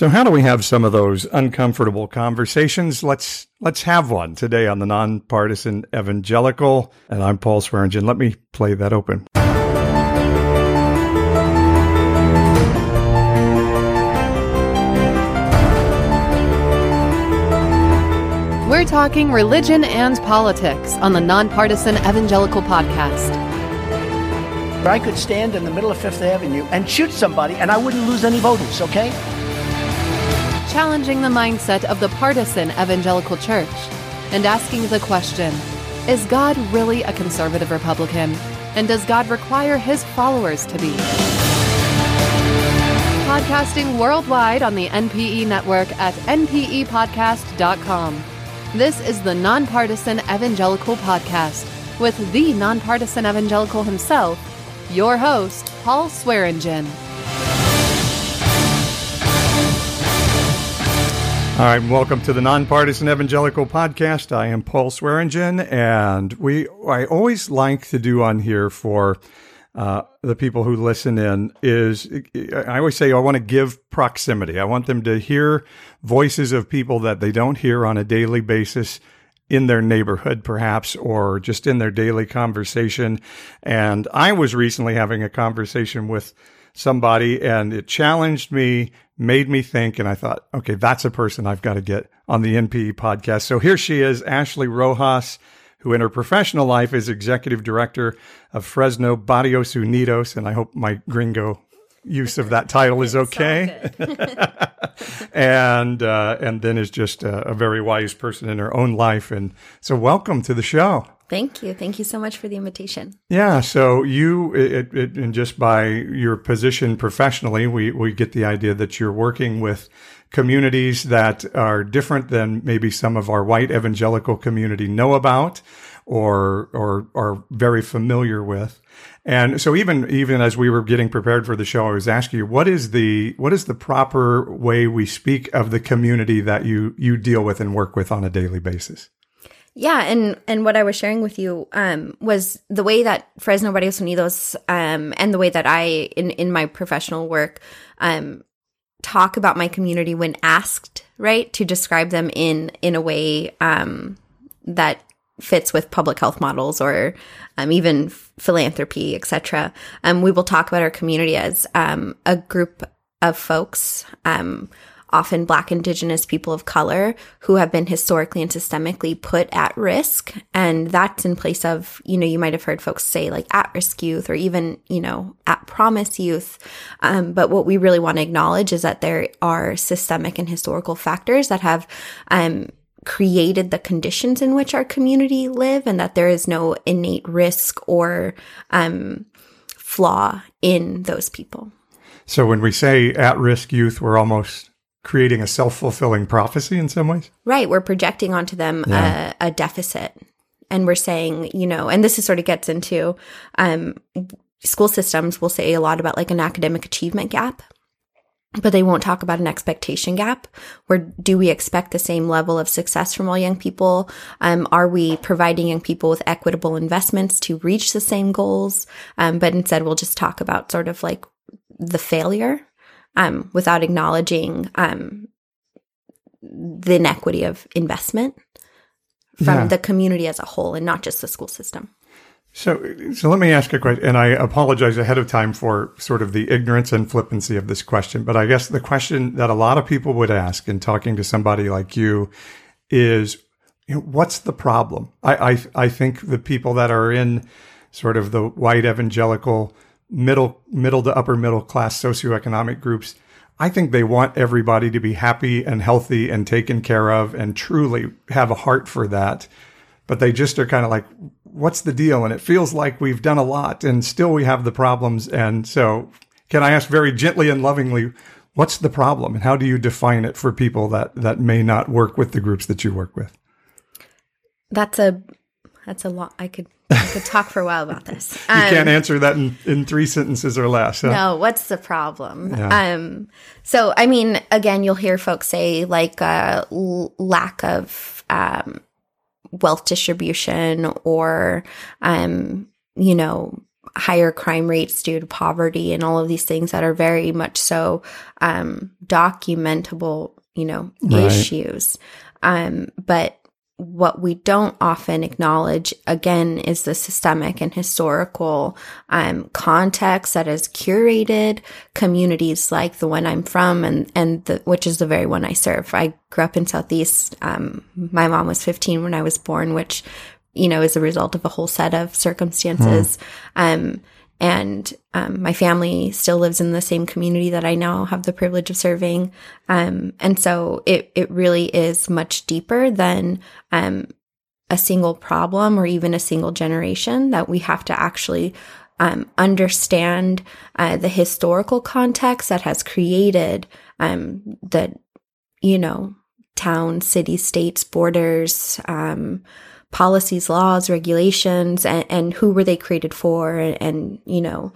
So how do we have some of those uncomfortable conversations? Let's let's have one today on the nonpartisan evangelical. And I'm Paul Swearingen. Let me play that open. We're talking religion and politics on the Nonpartisan Evangelical Podcast. I could stand in the middle of Fifth Avenue and shoot somebody and I wouldn't lose any voters, okay? Challenging the mindset of the partisan evangelical church and asking the question Is God really a conservative Republican? And does God require his followers to be? Podcasting worldwide on the NPE network at npepodcast.com. This is the Nonpartisan Evangelical Podcast with the nonpartisan evangelical himself, your host, Paul Swearingen. All right, welcome to the Nonpartisan Evangelical Podcast. I am Paul Swearingen, and we I always like to do on here for uh, the people who listen in is I always say I want to give proximity. I want them to hear voices of people that they don't hear on a daily basis in their neighborhood, perhaps, or just in their daily conversation. And I was recently having a conversation with somebody and it challenged me, made me think. And I thought, okay, that's a person I've got to get on the NPE podcast. So here she is, Ashley Rojas who in her professional life is executive director of Fresno Barrios Unidos. And I hope my gringo use of that title is okay. and uh, and then is just a, a, very wise person in her own life. And so, welcome to the show. Thank you. Thank you so much for the invitation. Yeah. So you, it, it, and just by your position professionally, we we get the idea that you're working with communities that are different than maybe some of our white evangelical community know about or or are very familiar with. And so even even as we were getting prepared for the show, I was asking you what is the what is the proper way we speak of the community that you you deal with and work with on a daily basis. Yeah, and and what I was sharing with you um, was the way that Fresno Barrios Unidos um, and the way that I in in my professional work um, talk about my community when asked, right, to describe them in in a way um, that fits with public health models or um, even philanthropy, etc. Um, we will talk about our community as a group of folks often Black, Indigenous people of color who have been historically and systemically put at risk. And that's in place of, you know, you might have heard folks say like at risk youth or even, you know, at promise youth. Um, but what we really want to acknowledge is that there are systemic and historical factors that have, um, created the conditions in which our community live and that there is no innate risk or um, flaw in those people. So when we say at risk youth, we're almost creating a self fulfilling prophecy in some ways. Right. We're projecting onto them yeah. a, a, deficit. And we're saying, you know, and this is sort of gets into um, school systems will say a lot about like an academic achievement gap, but they won't talk about an expectation gap. Where do we expect the same level of success from all young people? Um, are we providing young people with equitable investments to reach the same goals? Um, but instead, we'll just talk about sort of like the failure um, without acknowledging um, the inequity of investment from yeah. the community as a whole and not just the school system. So, so let me ask a question, and I apologize ahead of time for sort of the ignorance and flippancy of this question, but I guess the question that a lot of people would ask in talking to somebody like you is, you know, what's the problem? I, I, I think the people that are in sort of the white evangelical middle middle to upper middle class socioeconomic groups I think they want everybody to be happy and healthy and taken care of and truly have a heart for that. But they just are kind of like, what's the deal? And it feels like we've done a lot and still we have the problems. And so can I ask very gently and lovingly, what's the problem and how do you define it for people that, that may not work with the groups that you work with? That's a, that's a lot. I could I could talk for a while about this. Um, you can't um, answer that in, in three sentences or less. Huh? No, what's the problem? Yeah. Um, so, I mean, again, you'll hear folks say like uh, l- lack of um, wealth distribution or, um, you know, higher crime rates due to poverty and all of these things that are very much so um, documentable, you know, Right. issues. Um, but what we don't often acknowledge again is the systemic and historical um, context that has curated communities like the one I'm from and and the, which is the very one I serve. I grew up in Southeast. Um, my mom was 15 when I was born, which you know is a result of a whole set of circumstances. Um, and um, my family still lives in the same community that I now have the privilege of serving. Um, and so it it really is much deeper than um, a single problem or even a single generation that we have to actually um, understand uh, the historical context that has created um, the you know town, city, states, borders. Um, policies, laws, regulations, and, and who were they created for, and, and you know,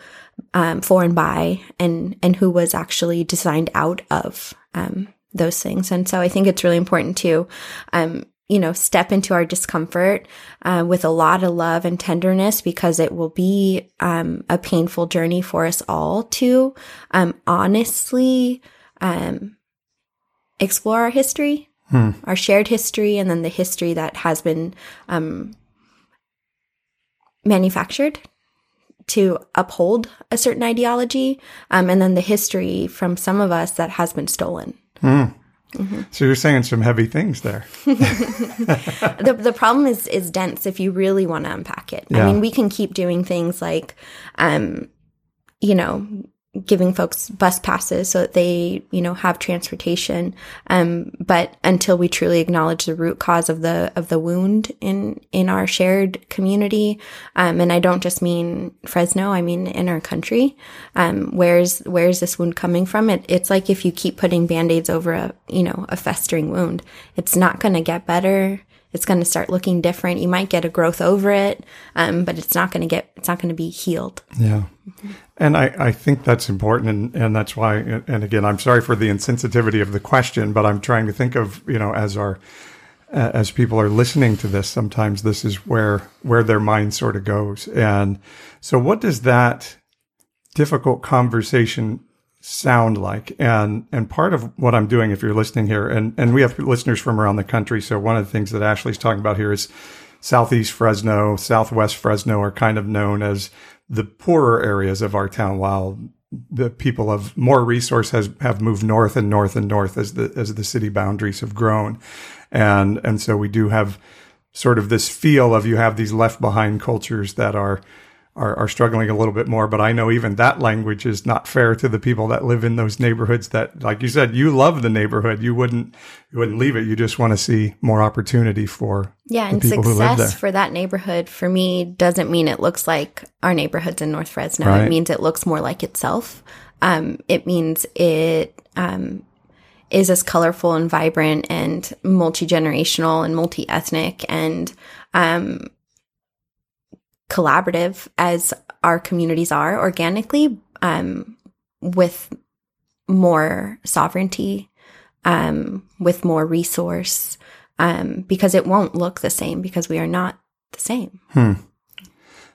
um, for and by, and and who was actually designed out of um, those things. And so I think it's really important to, um, you know, step into our discomfort uh, with a lot of love and tenderness because it will be um, a painful journey for us all to um, honestly um, explore our history our shared history and then the history that has been um, manufactured to uphold a certain ideology, um, and then the history from some of us that has been stolen. So you're saying some heavy things there. the the problem is is dense if you really want to unpack it. Yeah. I mean, we can keep doing things like, um, you know, giving folks bus passes so that they you know have transportation. Um, but until we truly acknowledge the root cause of the of the wound in in our shared community, um, and I don't just mean Fresno, I mean in our country. Um, where's where's this wound coming from? It it's like if you keep putting band-aids over a you know a festering wound, it's not going to get better it's going to start looking different. You might get a growth over it, um, but it's not going to get, it's not going to be healed. Yeah. And I, I think that's important. And, and that's why, and again, I'm sorry for the insensitivity of the question, but I'm trying to think of, you know, as our, as people are listening to this, sometimes this is where, where their mind sort of goes. And so what does that difficult conversation sound like? And, and part of what I'm doing, if you're listening here, and, and we have listeners from around the country. So one of the things that Ashley's talking about here is Southeast Fresno, Southwest Fresno are kind of known as the poorer areas of our town, while the people of more resource has have moved north and north and north as the as the city boundaries have grown, and and so we do have sort of this feel of you have these left behind cultures that are. Are, are struggling a little bit more, but I know even that language is not fair to the people that live in those neighborhoods. That, like you said, you love the neighborhood. You wouldn't, you wouldn't leave it. You just want to see more opportunity for Yeah. And people who live there. success for that neighborhood for me doesn't mean it looks like our neighborhoods in North Fresno. Right. It means it looks more like itself. Um, it means it, um, is as colorful and vibrant and multi generational and multi ethnic and, um, collaborative as our communities are organically, um, with more sovereignty, um, with more resource, um, because it won't look the same because we are not the same. Hmm.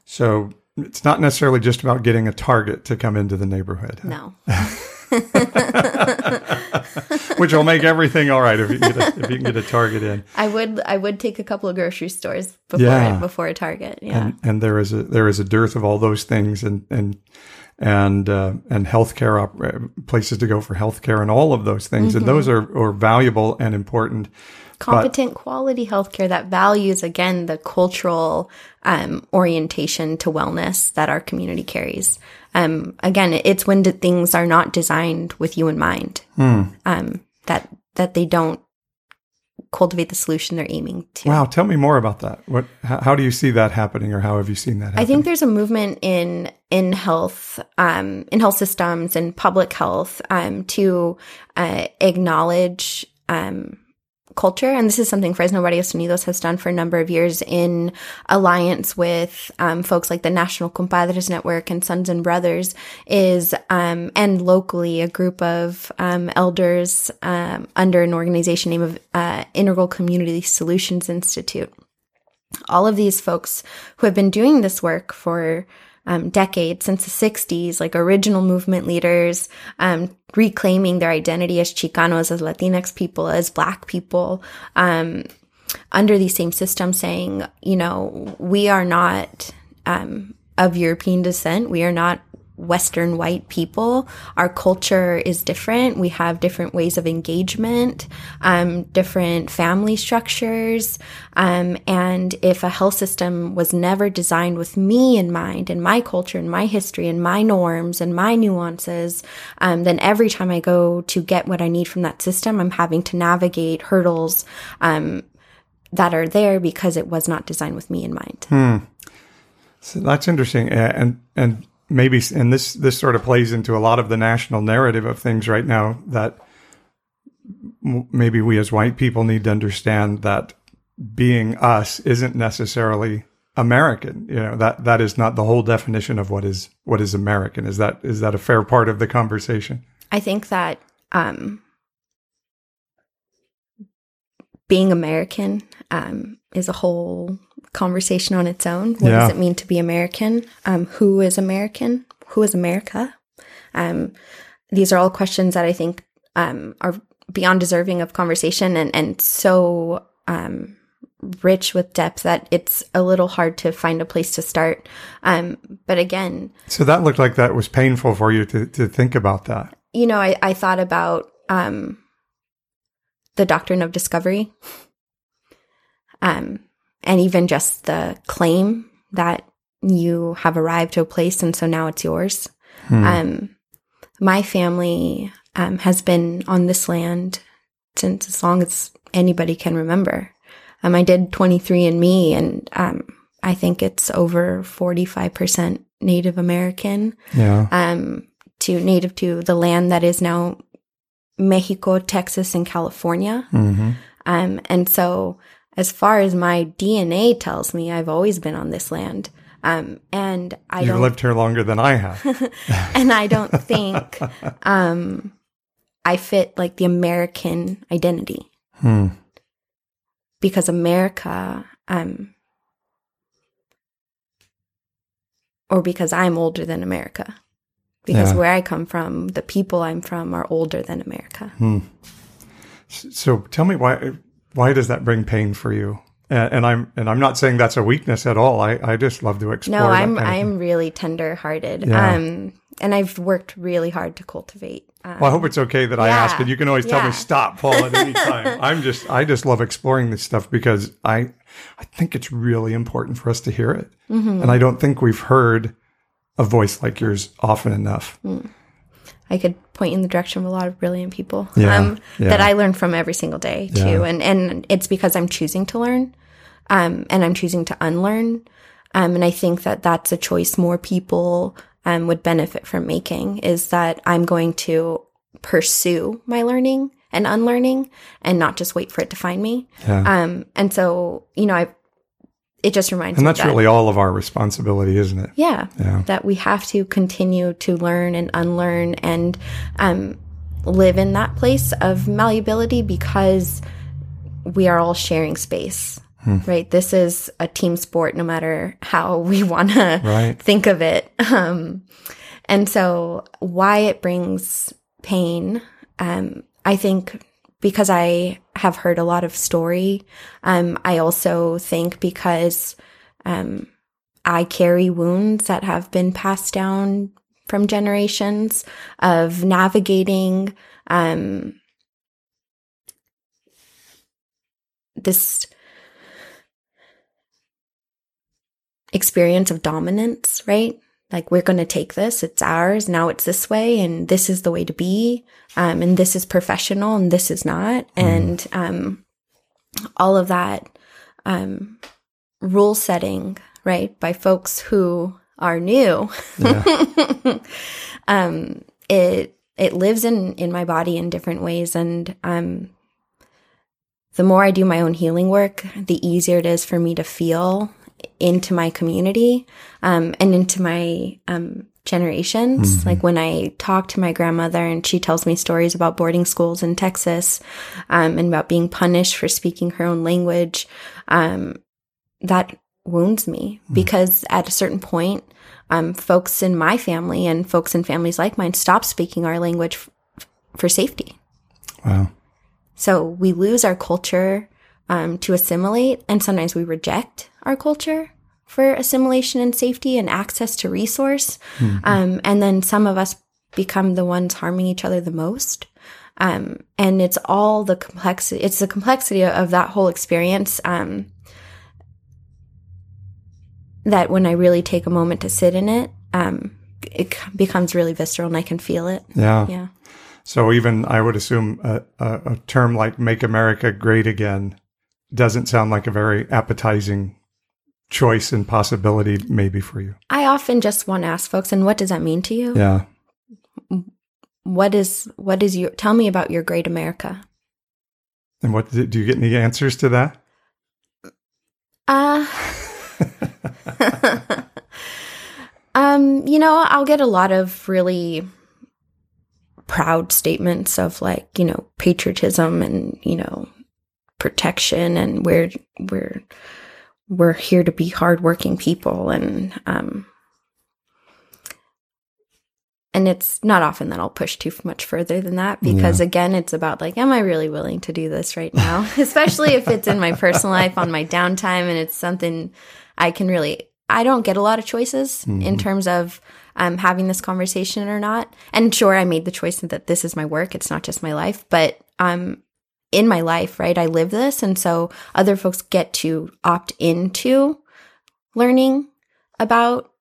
So it's not necessarily just about getting a target to come into the neighborhood, No. which will make everything all right if you, can get a, if you can get a target in. I would I would take a couple of grocery stores before Yeah. before a Target. Yeah. And, and there is a there is a dearth of all those things, and and and uh, and healthcare op- uh, places to go for healthcare and all of those things, and those are are valuable and important. Competent quality healthcare that values again the cultural um, orientation to wellness that our community carries. Um, again, it's when things are not designed with you in mind um, that that they don't cultivate the solution they're aiming to. Wow, tell me more about that. What? How, how do you see that happening, or how have you seen that? Happen? I think there's a movement in in health, um, in health systems and public health, um, to uh, acknowledge um, culture, and this is something Fresno Barrios Unidos has done for a number of years in alliance with um, folks like the National Compadres Network and Sons and Brothers, is um, and locally a group of um, elders um, under an organization named of uh, Integral Community Solutions Institute. All of these folks who have been doing this work for um, decades since the 60s, like original movement leaders, um, reclaiming their identity as Chicanos, as Latinx people, as Black people, um, under these same systems, saying, you know, we are not um, of European descent. We are not Western white people. Our culture is different. We have different ways of engagement, um, different family structures. Um, and if a health system was never designed with me in mind and my culture and my history and my norms and my nuances, um, then every time I go to get what I need from that system, I'm having to navigate hurdles um, that are there because it was not designed with me in mind. Hmm. So that's interesting, and and maybe and this this sort of plays into a lot of the national narrative of things right now that maybe we as white people need to understand that being us isn't necessarily American. You know that that is not the whole definition of what is what is American. Is that is that a fair part of the conversation? I think that um, being American um, is a whole conversation on its own. What yeah. does it mean to be American? Um, who is American? Who is America? Um, these are all questions that I think um, are beyond deserving of conversation and, and so um, rich with depth that it's a little hard to find a place to start. Um, but again, so that looked like that was painful for you to, to think about that. You know, I, I thought about um, the doctrine of discovery. Um, and even just the claim that you have arrived to a place and so now it's yours. Hmm. Um, my family um, has been on this land since as long as anybody can remember. Um, I did 23andMe and um, I think it's over 45% Native American. Yeah. Um, to native to the land that is now Mexico, Texas, and California. Mm-hmm. Um, and so as far as my DNA tells me, I've always been on this land. Um, and I You've lived here longer than I have. and I don't think um, I fit like the American identity. Hmm. Because America, um, or because I'm older than America. Because yeah. where I come from, the people I'm from are older than America. Hmm. So tell me why why does that bring pain for you? And, and, I'm and I'm not saying that's a weakness at all. I, I just love to explore. No, I'm I'm really tender hearted. Yeah. Um, and I've worked really hard to cultivate. Um, well, I hope it's okay that I ask, and you can always yeah. tell me stop, Paul, at any time. I'm just I just love exploring this stuff because I I think it's really important for us to hear it, mm-hmm. and I don't think we've heard a voice like yours often enough. Mm. I could point in the direction of a lot of brilliant people yeah, um, yeah. that I learn from every single day too. Yeah. And and it's because I'm choosing to learn, um, and I'm choosing to unlearn. Um, and I think that that's a choice more people um, would benefit from making. Is that I'm going to pursue my learning and unlearning, and not just wait for it to find me. Um, and so you know, I it just reminds and me. And that's that, really all of our responsibility, isn't it? Yeah, yeah. That we have to continue to learn and unlearn and um, live in that place of malleability because we are all sharing space. Hmm. Right. This is a team sport, no matter how we want to think of it. Um, and so, why it brings pain, um, I think because I have heard a lot of story. Um, I also think because um, I carry wounds that have been passed down from generations of navigating um, this experience of dominance, right? Like we're going to take this it's ours now it's this way and this is the way to be um, and this is professional and this is not mm. and um, all of that um, rule setting right by folks who are new yeah. Um, it it lives in in my body in different ways and um, the more i do my own healing work the easier it is for me to feel into my community um, and into my um, generations. Mm-hmm. Like when I talk to my grandmother and she tells me stories about boarding schools in Texas um, and about being punished for speaking her own language, um, that wounds me mm-hmm. because at a certain point, um, folks in my family and folks in families like mine stop speaking our language f- for safety. Wow. So we lose our culture um, to assimilate, and sometimes we reject our culture for assimilation and safety and access to resource. Um, and then some of us become the ones harming each other the most. Um, and it's all the complexity. It's the complexity of that whole experience. Um, that when I really take a moment to sit in it, um, it becomes really visceral and I can feel it. Yeah. Yeah. So even I would assume a, a, a term like "Make America Great Again" doesn't sound like a very appetizing choice and possibility, maybe for you. I often just want to ask folks, and what does that mean to you? Yeah. What is what is your tell me about your great America? And what do you get any answers to that? Uh Um, you know, I'll get a lot of really proud statements of like, you know, patriotism and, you know, protection and we're we're we're here to be hardworking people and um and it's not often that I'll push too much further than that because again, it's about like, am I really willing to do this right now? Especially if it's in my personal life on my downtime and it's something I can really. I don't get a lot of choices in terms of um, having this conversation or not. And sure, I made the choice that this is my work; it's not just my life. But um, in my life, right, I live this, and so other folks get to opt into learning about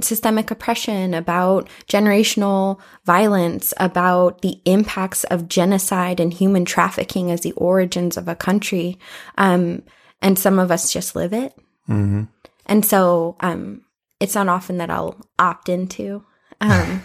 systemic oppression, about generational violence, about the impacts of genocide and human trafficking as the origins of a country. Um, and some of us just live it. hmm And so um, it's not often that I'll opt into um,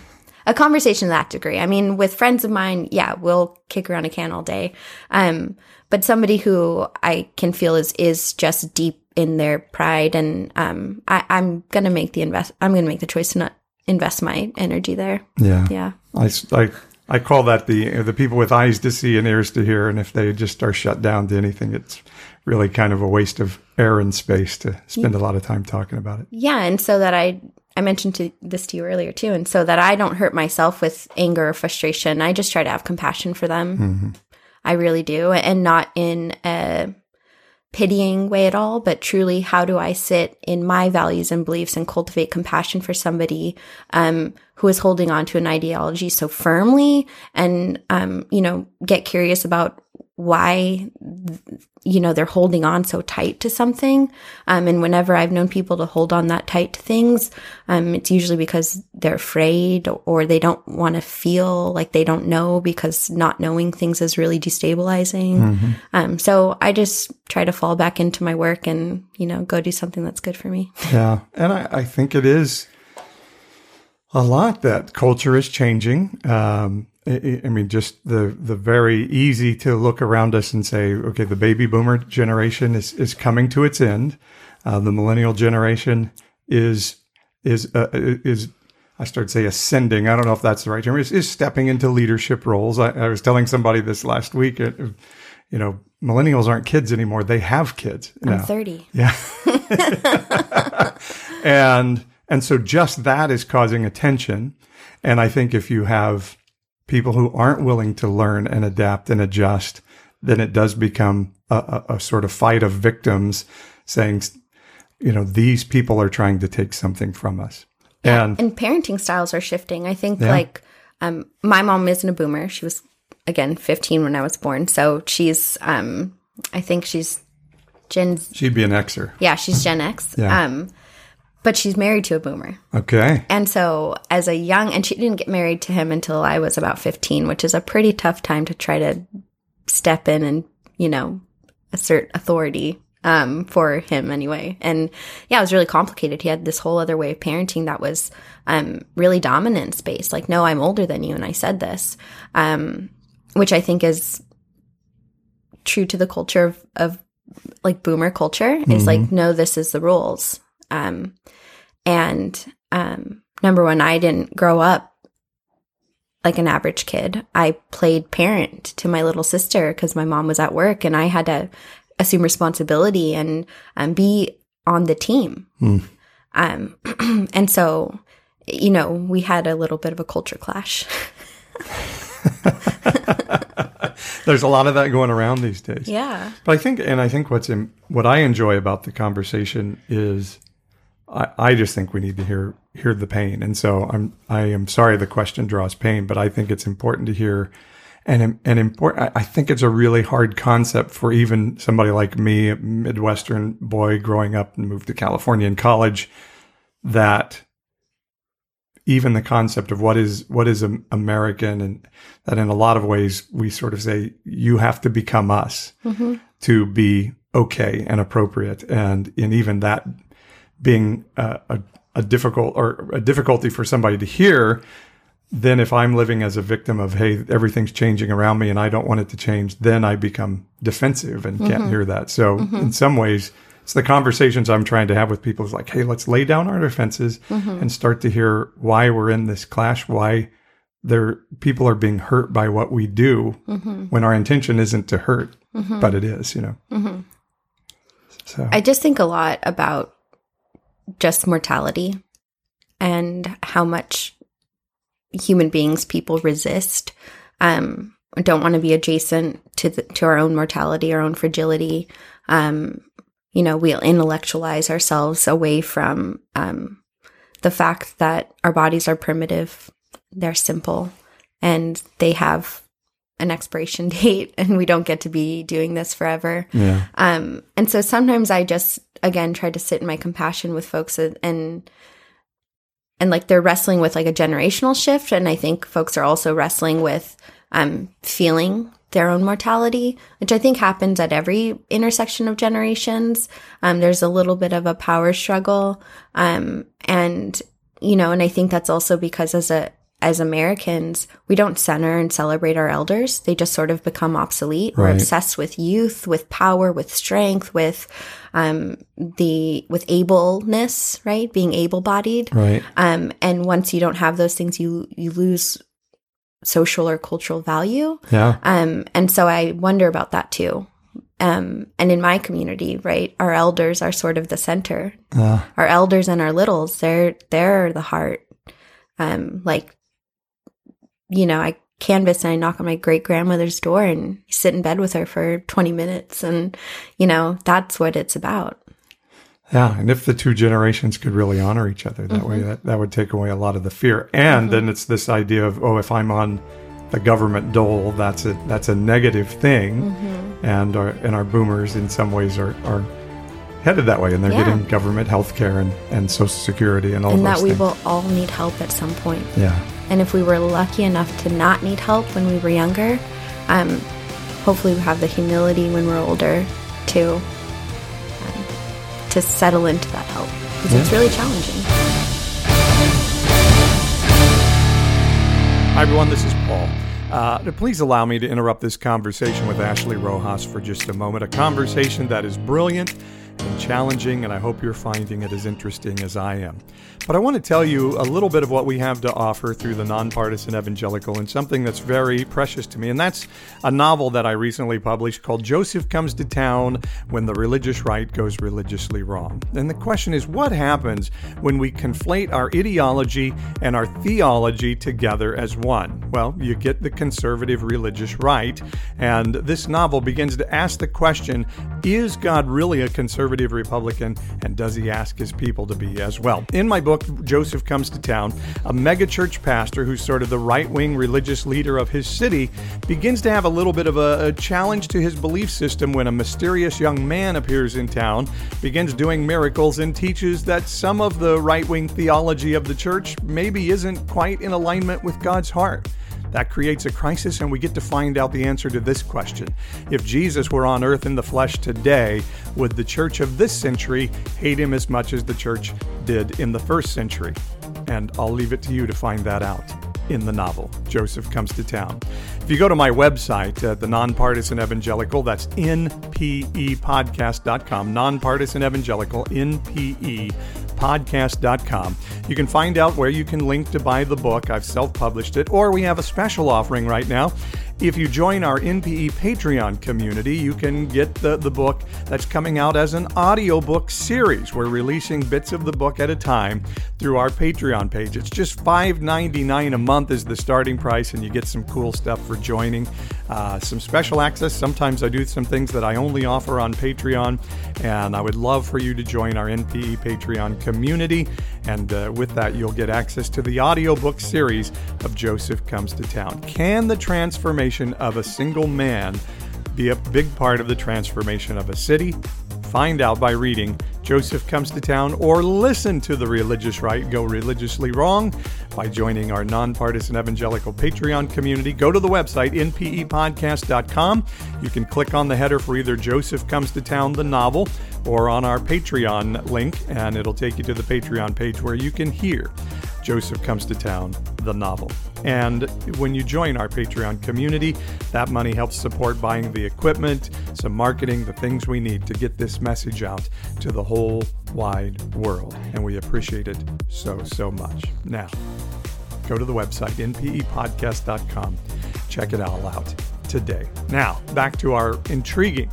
a conversation to that degree. I mean, with friends of mine, yeah, we'll kick around a can all day. Um, but somebody who I can feel is is just deep in their pride, and um, I, I'm gonna make the invest. I'm gonna make the choice to not invest my energy there. Yeah. Yeah. I, I, I call that the the people with eyes to see and ears to hear, and if they just are shut down to anything, it's really kind of a waste of air and space to spend a lot of time talking about it. Yeah, and so that I I mentioned to this to you earlier too, and so that I don't hurt myself with anger or frustration, I just try to have compassion for them. I really do, and not in a pitying way at all, but truly, how do I sit in my values and beliefs and cultivate compassion for somebody um, who is holding on to an ideology so firmly, and um, you know, get curious about why you know they're holding on so tight to something. Um, and whenever i've known people to hold on that tight to things um, it's usually because they're afraid or they don't want to feel like they don't know because not knowing things is really destabilizing. Um, so i just try to fall back into my work and you know go do something that's good for me. Yeah, and I, I think it is a lot that culture is changing. Um, I, mean, just the the very easy to look around us and say, okay, the baby boomer generation is is coming to its end. Uh, the millennial generation is is uh, is I started to say ascending. I don't know if that's the right term. Is, is stepping into leadership roles. I, I was telling somebody this last week. uh, you know, millennials aren't kids anymore. They have kids. i'm now. 30 Yeah. and and so just that is causing attention. And I think if you have people who aren't willing to learn and adapt and adjust, then it does become a, a, a sort of fight of victims saying, you know, these people are trying to take something from us. And and parenting styles are shifting. I think Yeah. like um my mom isn't a boomer. She was again 15 when I was born. So she's um I think she's Gen she'd be an Xer. yeah, she's Gen X. Yeah. Um but she's married to a boomer. Okay. And so as a young and she didn't get married to him until I was about 15, which is a pretty tough time to try to step in and, you know, assert authority um, for him anyway. And yeah, it was really complicated. He had this whole other way of parenting that was um, really dominant in space. Like, no, I'm older than you, and I said this, um, which I think is true to the culture of, of like boomer culture. Is like, no, this is the rules. Um, and um, number one, I didn't grow up like an average kid. I played parent to my little sister because my mom was at work and I had to assume responsibility and um, be on the team. Um, and so you know, we had a little bit of a culture clash. There's a lot of that going around these days. yeah. But I think, and I think what's in, what I enjoy about the conversation is, I, I just think we need to hear hear the pain, and so I'm I am sorry the question draws pain, but I think it's important to hear, and and important. I think it's a really hard concept for even somebody like me, a Midwestern boy growing up and moved to California in college, that even the concept of what is what is American, and that in a lot of ways we sort of say you have to become us Mm-hmm. to be okay and appropriate, and in even that being a, a, a difficult or a difficulty for somebody to hear. Then, if I'm living as a victim of hey everything's changing around me and I don't want it to change, then I become defensive and can't mm-hmm. hear that. So, mm-hmm. in some ways, it's the conversations I'm trying to have with people is like, hey, let's lay down our defenses mm-hmm. and start to hear why we're in this clash, why there people are being hurt by what we do when our intention isn't to hurt, but it is, you know. So I just think a lot about just mortality and how much human beings people resist. Um don't want to be adjacent to the, to our own mortality our own fragility. Um you know we'll intellectualize ourselves away from um the fact that our bodies are primitive. They're simple and they have an expiration date and we don't get to be doing this forever. Yeah, um, and so sometimes I just again try to sit in my compassion with folks and, and and like they're wrestling with like a generational shift, and I think folks are also wrestling with um feeling their own mortality, which I think happens at every intersection of generations. Um, there's a little bit of a power struggle, um, and you know, and I think that's also because as a as Americans, we don't center and celebrate our elders. They just sort of become obsolete. We're obsessed with youth, with power, with strength, with um, the with ableness, right? Being able-bodied. right. Um, and once you don't have those things, you you lose social or cultural value. Yeah, Um, and so I wonder about that too. Um, and in my community, right, our elders are sort of the center. uh, Our elders and our littles, they're they're the heart. Um, like, you know, I canvas and I knock on my great grandmother's door and sit in bed with her for twenty minutes, and you know, that's what it's about. yeah. And if the two generations could really honor each other that way, mm-hmm. that, that would take away a lot of the fear. And mm-hmm. then it's this idea of oh, if I'm on the government dole, that's a that's a negative thing. Mm-hmm. And our and our boomers in some ways are are headed that way, and they're Yeah. getting government health care and, and social security and all and that we things. will all need help at some point. yeah. And if we were lucky enough to not need help when we were younger, um, hopefully we have the humility when we're older to um, to settle into that help because it's really challenging. Hi, everyone. This is Paul. Uh, please allow me to interrupt this conversation with Ashley Rojas for just a moment. A conversation that is brilliant and challenging, and I hope you're finding it as interesting as I am. But I want to tell you a little bit of what we have to offer through the Nonpartisan Evangelical and something that's very precious to me. And that's a novel that I recently published called Joseph Comes to Town When the Religious Right Goes Religiously Wrong. And the question is what happens when we conflate our ideology and our theology together as one? Well, you get the conservative religious right. And this novel begins to ask the question is God really a conservative Republican? And does he ask his people to be as well? In my book, Joseph Comes to Town, a megachurch pastor who's sort of the right wing religious leader of his city begins to have a little bit of a, a challenge to his belief system when a mysterious young man appears in town, begins doing miracles, and teaches that some of the right wing theology of the church maybe isn't quite in alignment with God's heart. That creates a crisis, and we get to find out the answer to this question. If Jesus were on earth in the flesh today, would the church of this century hate him as much as the church did in the first century? And I'll leave it to you to find that out in the novel, Joseph Comes to Town. If you go to my website, uh, the Nonpartisan Evangelical, that's npepodcast.com, Nonpartisan Evangelical, NPE podcast.com. You can find out where you can link to buy the book. I've self published it, or we have a special offering right now. If you join our NPE Patreon community, you can get the, the book that's coming out as an audiobook series. We're releasing bits of the book at a time through our Patreon page. It's just $5.99 a month is the starting price, and you get some cool stuff for joining. Uh, some special access. Sometimes I do some things that I only offer on Patreon, and I would love for you to join our NPE Patreon community. And uh, with that, you'll get access to the audiobook series of Joseph Comes to Town. Can the transformation of a single man be a big part of the transformation of a city? Find out by reading Joseph Comes to Town or listen to The Religious Right Go Religiously Wrong by joining our nonpartisan evangelical Patreon community. Go to the website, npepodcast.com. You can click on the header for either Joseph Comes to Town, the novel, or on our Patreon link, and it'll take you to the Patreon page where you can hear Joseph Comes to Town, the novel. And when you join our Patreon community, that money helps support buying the equipment, some marketing, the things we need to get this message out to the whole wide world. And we appreciate it so, so much. Now, go to the website, npepodcast.com. Check it all out today. Now, back to our intriguing,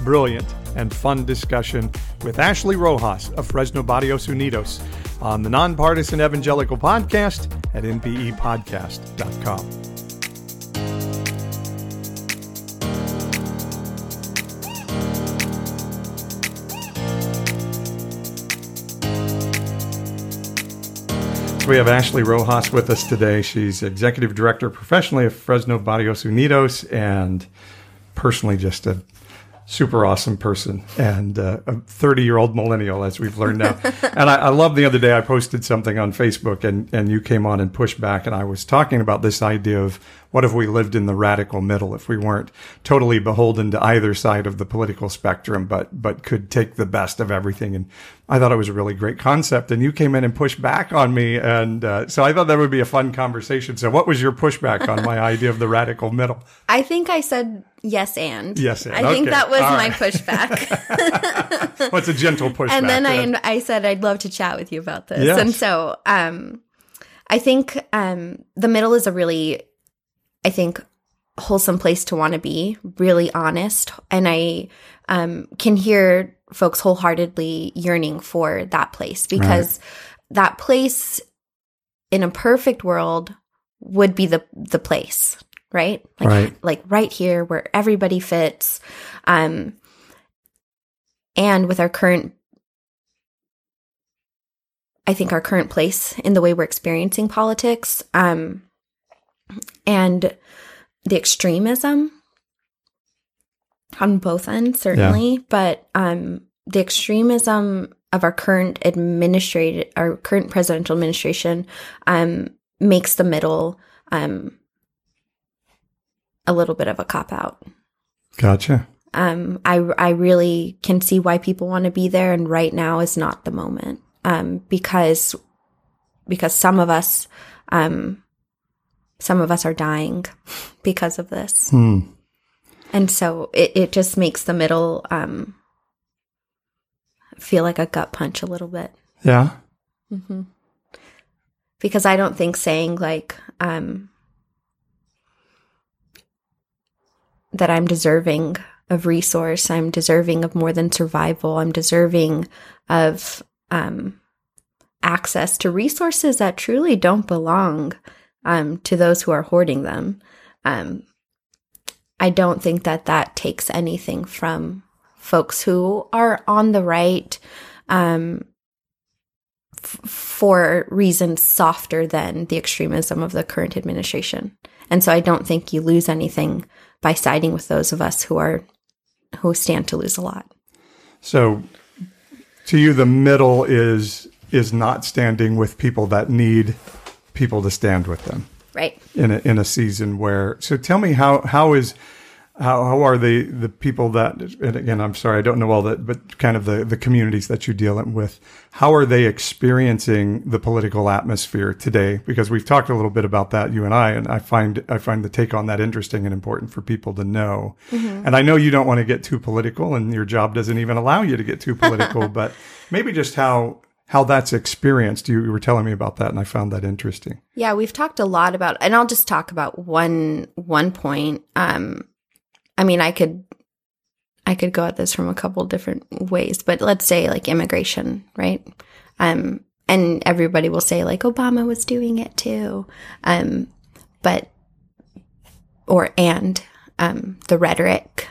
brilliant, and fun discussion with Ashley Rojas of Fresno Barrios Unidos on the Nonpartisan Evangelical Podcast at npepodcast.com. we have Ashley Rojas with us today. She's executive director professionally of Fresno Barrios Unidos and personally just a super awesome person and uh, a 30 year old millennial, as we've learned now. and I, I love the other day I posted something on Facebook and, and you came on and pushed back. And I was talking about this idea of what if we lived in the radical middle, if we weren't totally beholden to either side of the political spectrum, but, but could take the best of everything. And I thought it was a really great concept. And you came in and pushed back on me. And uh, so I thought that would be a fun conversation. So what was your pushback on my idea of the radical middle? I think I said yes and. Yes and. I think that was All my right. pushback. What's a gentle pushback? and then then? I I said I'd love to chat with you about this. Yes. And so um I think um the middle is a really I think wholesome place to want to be, really honest. And I um can hear folks wholeheartedly yearning for that place because that place in a perfect world would be the the place, right? Like Right. like right here where everybody fits. Um and with our current I think our current place in the way we're experiencing politics, um, and the extremism on both ends, certainly, but um, the extremism of our current administrative, our current presidential administration, um, makes the middle um, a little bit of a cop out. Gotcha. um, I I really can see why people want to be there, and right now is not the moment. Um, because because some of us um, some of us are dying because of this, Hmm. and so it it just makes the middle um, feel like a gut punch a little bit Yeah. hmm because I don't think saying like um, that I'm deserving of resource, I'm deserving of more than survival, I'm deserving of um, access to resources that truly don't belong um, to those who are hoarding them. Um, I don't think that that takes anything from folks who are on the right. Um, f- for reasons softer than the extremism of the current administration. And so I don't think you lose anything by siding with those of us who are who stand to lose a lot. So, to you, the middle is is not standing with people that need people to stand with them Right. in a, in a season where. So, tell me how how is how, how are the the people that and again I'm sorry I don't know all that but kind of the the communities that you deal with how are they experiencing the political atmosphere today because we've talked a little bit about that you and I and I find I find the take on that interesting and important for people to know mm-hmm. and I know you don't want to get too political and your job doesn't even allow you to get too political but maybe just how how that's experienced. You, you were telling me about that, and I found that interesting. Yeah, we've talked a lot about, and I'll just talk about one one point. Um, I mean, I could I could go at this from a couple different ways, but let's say like immigration, right? Um, and everybody will say like Obama was doing it too, um, but or and um, the rhetoric,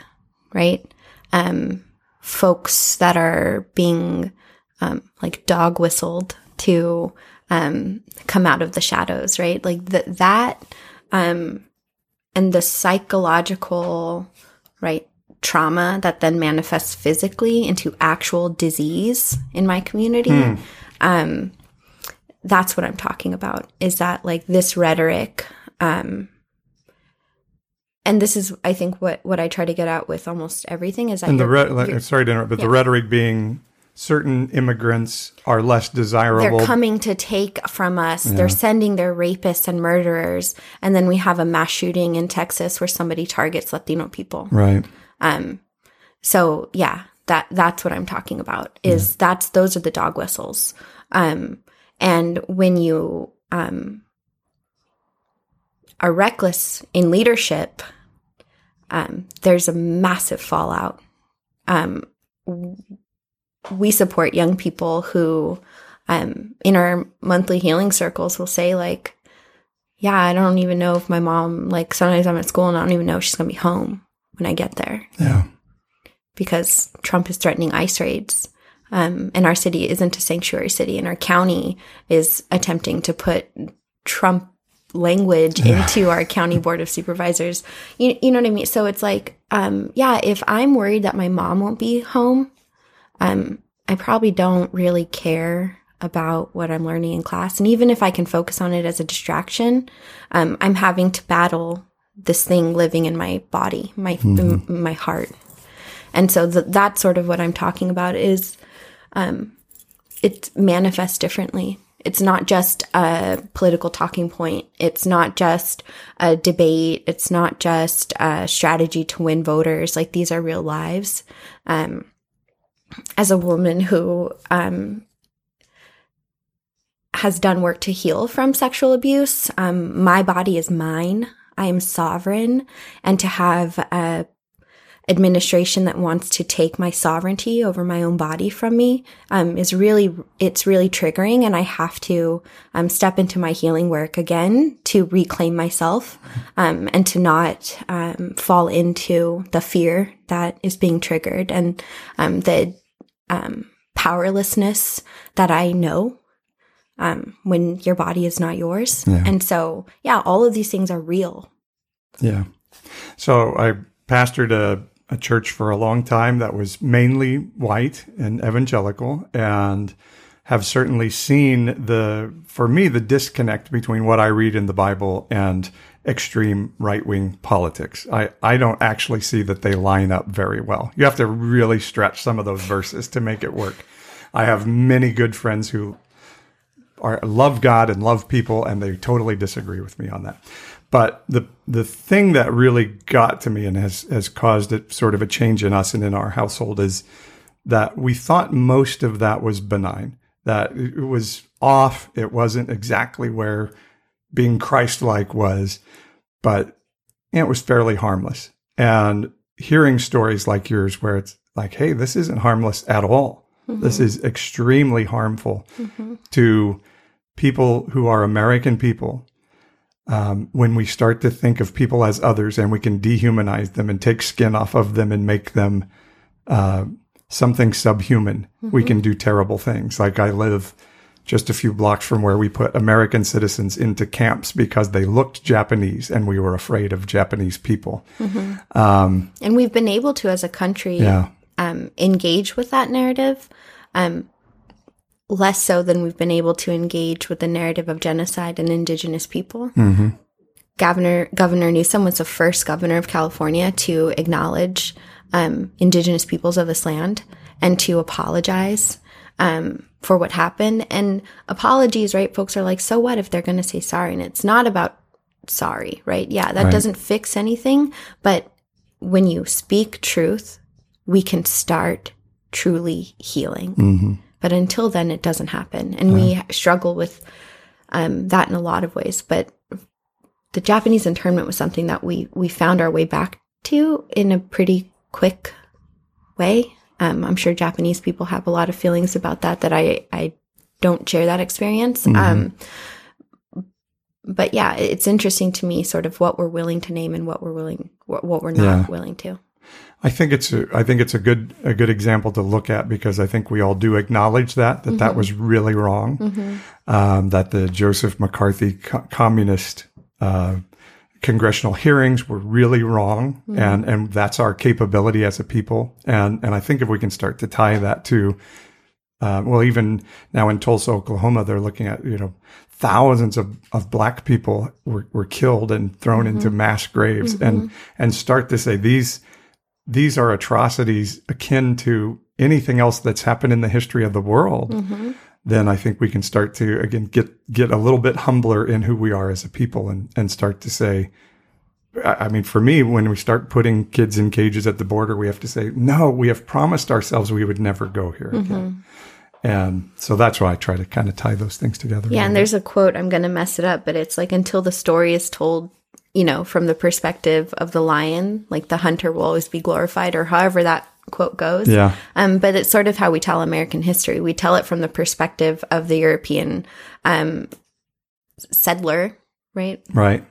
right? Um, folks that are being um, like dog whistled to um, come out of the shadows, right? Like that that um, and the psychological right trauma that then manifests physically into actual disease in my community. Um, that's what I'm talking about. Is that like this rhetoric? Um, and this is, I think, what what I try to get at with almost everything is that And the re- like, sorry to interrupt, but the rhetoric being certain immigrants are less desirable. they're coming to take from us. They're sending their rapists and murderers, and then we have a mass shooting in Texas where somebody targets Latino people. right. Um, so yeah, that that's what I'm talking about. Is that's those are the dog whistles. Um, and when you um are reckless in leadership, um, there's a massive fallout. Um, we support young people who, um, in our monthly healing circles, will say like, "Yeah, I don't even know if my mom like sometimes I'm at school and I don't even know if she's gonna be home when I get there." Yeah. because Trump is threatening ICE raids. Um, and our city isn't a sanctuary city, and our county is attempting to put Trump language into our county board of supervisors. You, you know what I mean? So it's like, um, yeah, if I'm worried that my mom won't be home, um, I probably don't really care about what I'm learning in class. And even if I can focus on it as a distraction, um, I'm having to battle this thing living in my body, my in my heart. And so th- that's sort of what I'm talking about is um, it manifests differently. It's not just a political talking point. It's not just a debate. It's not just a strategy to win voters. Like these are real lives. Um, as a woman who um, has done work to heal from sexual abuse, um, my body is mine. I am sovereign, and to have a administration that wants to take my sovereignty over my own body from me um, is really it's really triggering and i have to um, step into my healing work again to reclaim myself um, and to not um, fall into the fear that is being triggered and um, the um, powerlessness that i know um, when your body is not yours Yeah. and so yeah all of these things are real Yeah. So I pastored a, a church for a long time that was mainly white and evangelical and have certainly seen the, for me, the disconnect between what I read in the Bible and extreme right wing politics. I, I don't actually see that they line up very well. You have to really stretch some of those verses to make it work. I have many good friends who are love God and love people, and they totally disagree with me on that. But the the thing that really got to me and has has caused it sort of a change in us and in our household is that we thought most of that was benign, that it was off, it wasn't exactly where being Christ-like was, but it was fairly harmless. And hearing stories like yours, where it's like, hey, this isn't harmless at all. This is extremely harmful to people who are American people. Um, when we start to think of people as others and we can dehumanize them and take skin off of them and make them uh, something subhuman, we can do terrible things. Like I live just a few blocks from where we put American citizens into camps because they looked Japanese and we were afraid of Japanese people. Um, and we've been able to as a country yeah. um, engage with that narrative um, less so than we've been able to engage with the narrative of genocide and indigenous people governor governor newsom was the first governor of california to acknowledge um, indigenous peoples of this land and to apologize um, for what happened and apologies right folks are like so what if they're going to say sorry and it's not about sorry right yeah that Right. doesn't fix anything but when you speak truth we can start truly healing But until then, it doesn't happen. And we struggle with um, that in a lot of ways. But the Japanese internment was something that we, we found our way back to in a pretty quick way. Um, I'm sure Japanese people have a lot of feelings about that, that I, I don't share that experience. Um, but yeah, it's interesting to me sort of what we're willing to name and what we're willing, what, what we're not Yeah. willing to. I think it's a, I think it's a good a good example to look at because I think we all do acknowledge that that that was really wrong. Um, that the Joseph McCarthy co- communist uh, congressional hearings were really wrong, mm-hmm. and and that's our capability as a people. And and I think if we can start to tie that to uh, well, even now in Tulsa, Oklahoma, they're looking at, you know, thousands of, of black people were, were killed and thrown mm-hmm. into mass graves. And, mm-hmm. and start to say these, these are atrocities akin to anything else that's happened in the history of the world. Then I think we can start to again get, get a little bit humbler in who we are as a people and, and start to say, I mean, for me, when we start putting kids in cages at the border, we have to say, no, we have promised ourselves we would never go here mm-hmm. again. And so that's why I try to kind of tie those things together. Yeah, and there's a quote, I'm going to mess it up, but it's like until the story is told, you know, from the perspective of the lion, like the hunter will always be glorified, or however that quote goes. Yeah. Um, but it's sort of how we tell American history. We tell it from the perspective of the European um, settler, right? Right.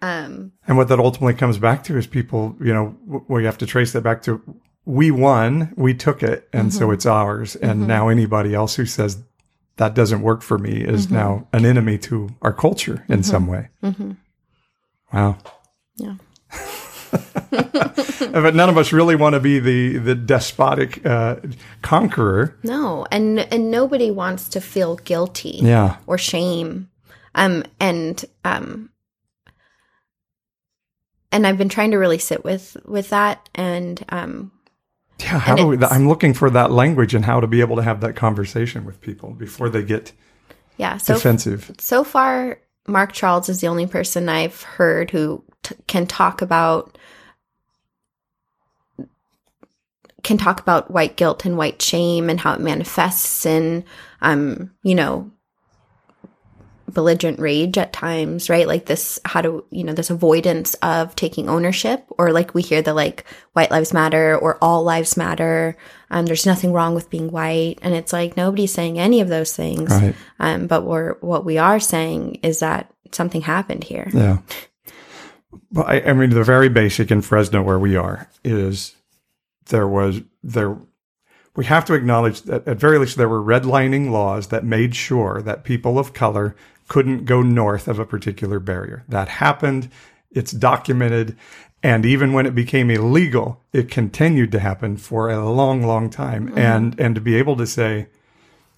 Um, And what that ultimately comes back to is people, you know, w- we have to trace that back to we won, we took it, and so it's ours. And now anybody else who says that doesn't work for me is now an enemy to our culture in some way. Wow. yeah. But none of us really want to be the the despotic uh, conqueror. No, and and nobody wants to feel guilty. Yeah. or shame um and um and i've been trying to really sit with with that and um Yeah, how And do we? I'm looking for that language and how to be able to have that conversation with people before they get yeah so defensive. so far mark charles is the only person i've heard who t- can talk about can talk about white guilt and white shame and how it manifests in um you know belligerent rage at times right? Like this how do you know this avoidance of taking ownership or like we hear the like white lives matter or all lives matter. Um there's nothing wrong with being white. And it's like nobody's saying any of those things. Right. um but we're what we are saying is that something happened here. Yeah. Well, I, I mean, the very basic in Fresno where we are is there was there. We have to acknowledge that at very least there were redlining laws that made sure that people of color couldn't go north of a particular barrier. That happened. It's documented. And even when it became illegal, it continued to happen for a long, long time. Mm-hmm. And, and to be able to say,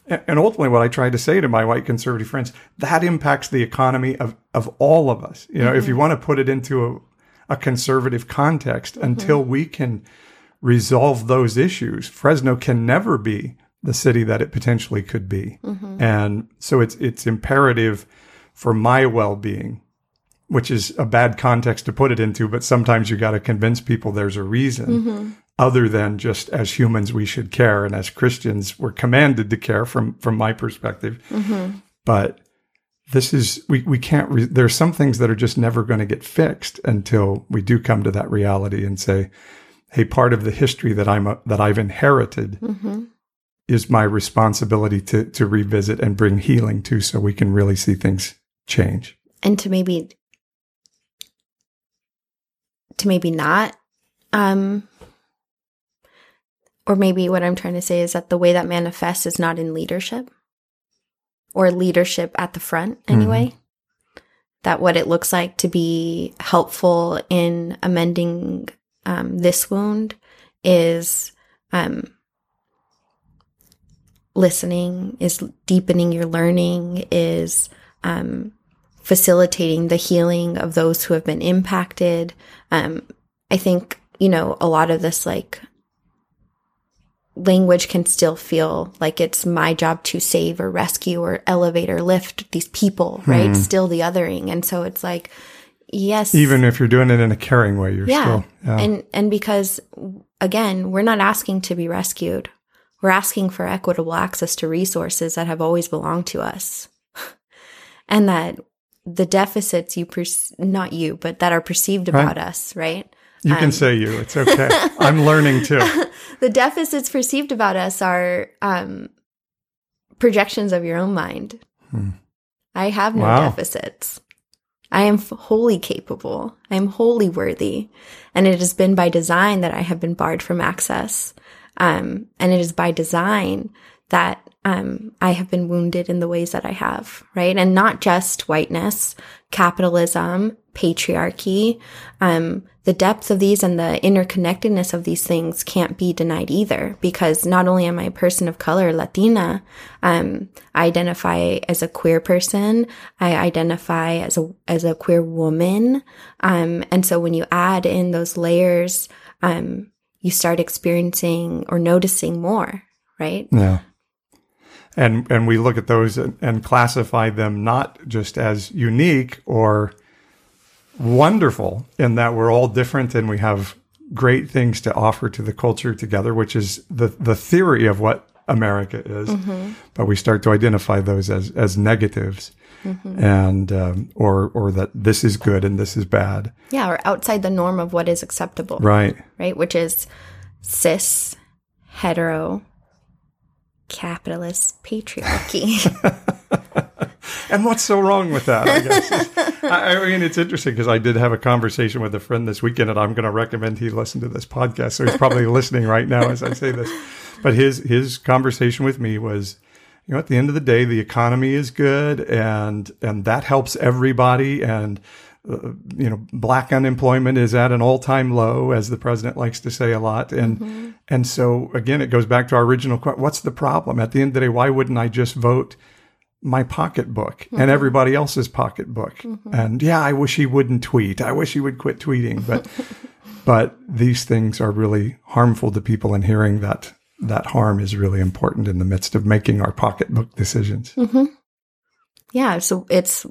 and ultimately, what I try to say to my white conservative friends, that impacts the economy of, of all of us. You know, if you mm-hmm. want to put it into a, a conservative context, until mm-hmm. we can resolve those issues, Fresno can never be the city that it potentially could be. Mm-hmm. And so it's it's imperative for my well-being, which is a bad context to put it into, but sometimes you got to convince people there's a reason other than just as humans we should care and as Christians we're commanded to care from from my perspective. But this is we we can't re- there's some things that are just never going to get fixed until we do come to that reality and say hey part of the history that I'm a, that I've inherited is my responsibility to to revisit and bring healing to so we can really see things change. and to maybe to maybe not um or maybe what i'm trying to say is that the way that manifests is not in leadership or leadership at the front anyway that what it looks like to be helpful in amending um, this wound is um, listening is deepening your learning is um, facilitating the healing of those who have been impacted. Um, I think, you know, a lot of this like language can still feel like it's my job to save or rescue or elevate or lift these people, right? Hmm. Still the othering. And so it's like, yes. Even if you're doing it in a caring way, you're yeah. still yeah. And, and because again, we're not asking to be rescued. we're asking for equitable access to resources that have always belonged to us. and that the deficits you, per- not you, but that are perceived about Right. us, right? You can say you. It's okay. I'm learning too. the deficits perceived about us are um, projections of your own mind. I have no Wow. deficits. I am wholly capable. I am wholly worthy. And it has been by design that I have been barred from access. Um, and it is by design that um, I have been wounded in the ways that I have, right? And not just whiteness, capitalism, patriarchy. Um, the depth of these and the interconnectedness of these things can't be denied either, because not only am I a person of color, Latina, um, I identify as a queer person. I identify as a as a queer woman, um, and so when you add in those layers, um, you start experiencing or noticing more, right? Yeah. And and we look at those and, and classify them not just as unique or wonderful in that we're all different and we have great things to offer to the culture together, which is the the theory of what America is. But we start to identify those as as negatives, and um, or or that this is good and this is bad. Yeah, or outside the norm of what is acceptable, Right. right? Which is cis, hetero, capitalist patriarchy. And what's so wrong with that? I I mean it's interesting because I did have a conversation with a friend this weekend, and I'm going to recommend he listen to this podcast. So he's probably listening right now as I say this. But his his conversation with me was, you know, at the end of the day, the economy is good, and and that helps everybody. And uh, you know, black unemployment is at an all time low, as the president likes to say a lot. And and so again, it goes back to our original question: What's the problem? At the end of the day, why wouldn't I just vote? my pocketbook and everybody else's pocketbook. And yeah, I wish he wouldn't tweet. I wish he would quit tweeting. But but these things are really harmful to people and hearing that that harm is really important in the midst of making our pocketbook decisions. hmm Yeah, so it's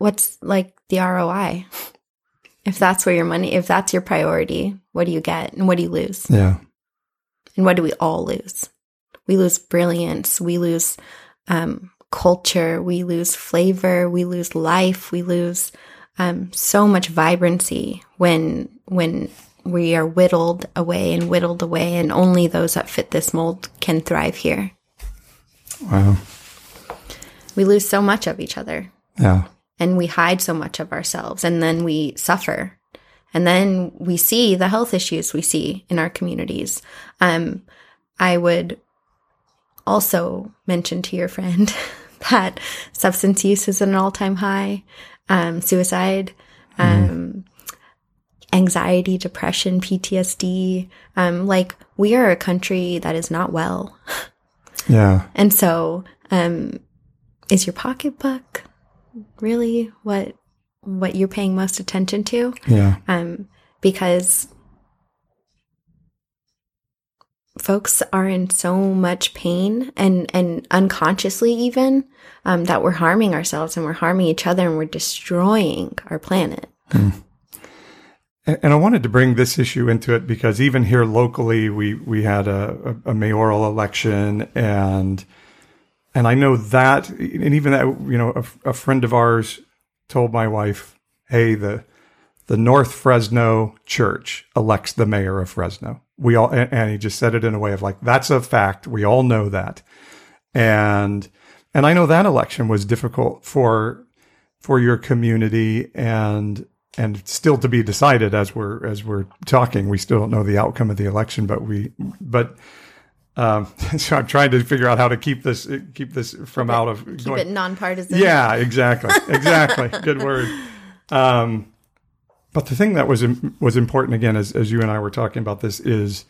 what's like the ROI? If that's where your money, if that's your priority, what do you get and what do you lose? Yeah. And what do we all lose? We lose brilliance. We lose um, culture. We lose flavor. We lose life. We lose um, so much vibrancy when when we are whittled away and whittled away, and only those that fit this mold can thrive here. Wow. We lose so much of each other, Yeah. And we hide so much of ourselves, and then we suffer. And then we see the health issues we see in our communities. Um, I would also mention to your friend that substance use is at an all time high, um, suicide, um, anxiety, depression, PTSD. Um, like, we are a country that is not well. Yeah. And so, um, is your pocketbook really what what you're paying most attention to? Yeah. Um, because folks are in so much pain and and unconsciously even um, that we're harming ourselves and we're harming each other and we're destroying our planet. And and I wanted to bring this issue into it because even here locally, we we had a, a mayoral election, and and I know that, and even that, you know, a, a friend of ours told my wife, "Hey, the the North Fresno Church elects the mayor of Fresno." We all, and, and he just said it in a way of like, "That's a fact. We all know that," and and I know that election was difficult for for your community and and still to be decided as we're as we're talking. We still don't know the outcome of the election, but we but um, so I'm trying to figure out how to keep this keep this from out of Keep it nonpartisan. yeah, exactly, exactly. Good word. Um, but the thing that was was important again, as as you and I were talking about this, is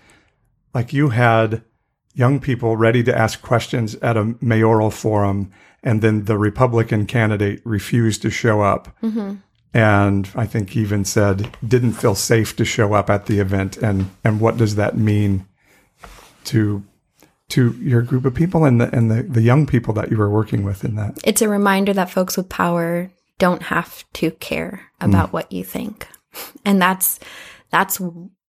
like you had young people ready to ask questions at a mayoral forum, and then the Republican candidate refused to show up. And I think even said didn't feel safe to show up at the event. And and what does that mean to to your group of people and the and the, the young people that you were working with in that? It's a reminder that folks with power don't have to care about what you think. And that's that's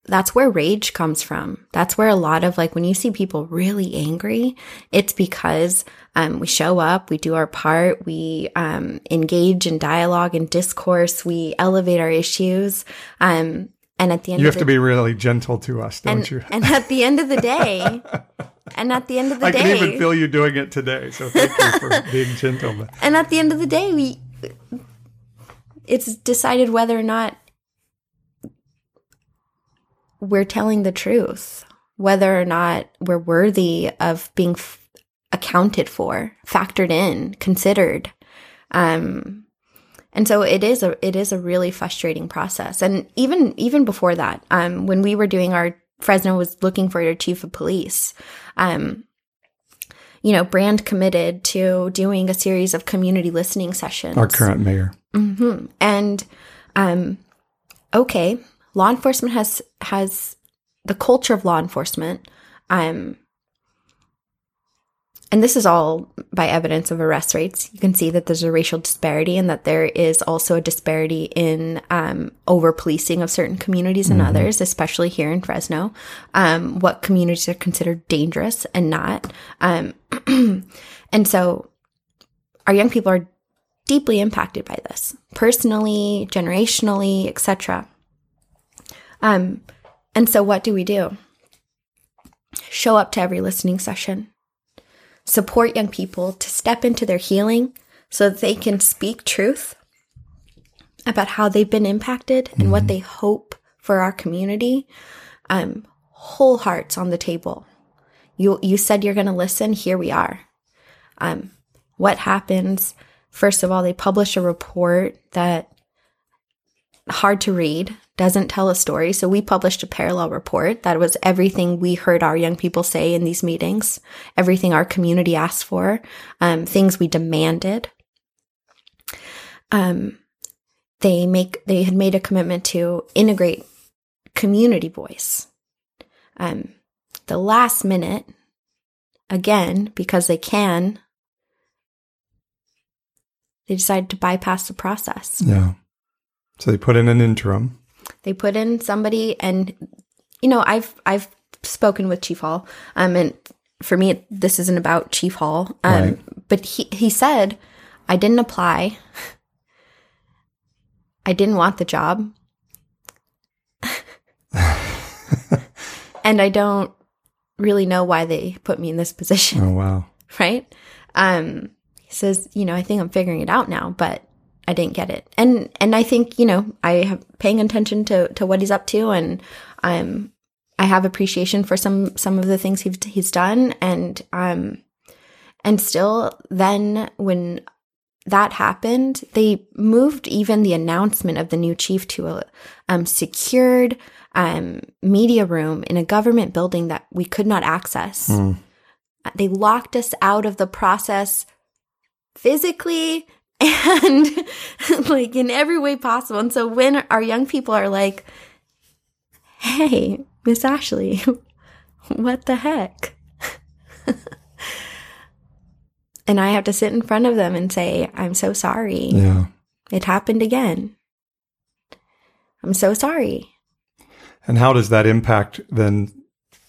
that's where rage comes from. That's where a lot of like when you see people really angry, it's because um, we show up, we do our part, we um, engage in dialogue and discourse, we elevate our issues. Um, and at the end, You have to be really gentle to us, don't and, you? and at the end of the day, and at the end of the I day, I can even feel you doing it today. So thank you for being gentle. And at the end of the day, we it's decided whether or not we're telling the truth, whether or not we're worthy of being f- accounted for, factored in, considered. Um, and so it is a it is a really frustrating process. And even even before that, um, when we were doing our Fresno was looking for their chief of police, um, you know, Brand committed to doing a series of community listening sessions. our current mayor. hmm And um, okay, law enforcement has has the culture of law enforcement. Um, and this is all by evidence of arrest rates. You can see that there's a racial disparity and that there is also a disparity in um, over policing of certain communities and others, especially here in Fresno. Um, what communities are considered dangerous and not. Um, and so our young people are deeply impacted by this personally, generationally, etc. Um, and so what do we do? Show up to every listening session. Support young people to step into their healing so that they can speak truth about how they've been impacted and what they hope for our community. Um, whole hearts on the table. You you said you're going to listen. Here we are. Um, what happens? First of all, they publish a report that hard to read, doesn't tell a story. So we published a parallel report that was everything we heard our young people say in these meetings, everything our community asked for, um, things we demanded. Um, they make they had made a commitment to integrate community voice. Um, the last minute, again because they can, they decided to bypass the process. Yeah. So they put in an interim. They put in somebody, and you know, I've I've spoken with Chief Hall, um, and for me, this isn't about Chief Hall, um, Right. but he he said, I didn't apply. I didn't want the job, and I don't really know why they put me in this position Oh wow. right? Um, he says, you know, I think I'm figuring it out now, but I didn't get it. And and I think, you know, I have paying attention to to what he's up to and um I have appreciation for some some of the things he's he's done and um and still then when that happened, they moved even the announcement of the new chief to a um, secured um, media room in a government building that we could not access. They locked us out of the process physically and like in every way possible. And so when our young people are like, hey, Miss Ashley, what the heck? and I have to sit in front of them and say, I'm so sorry. Yeah. It happened again. I'm so sorry. And how does that impact then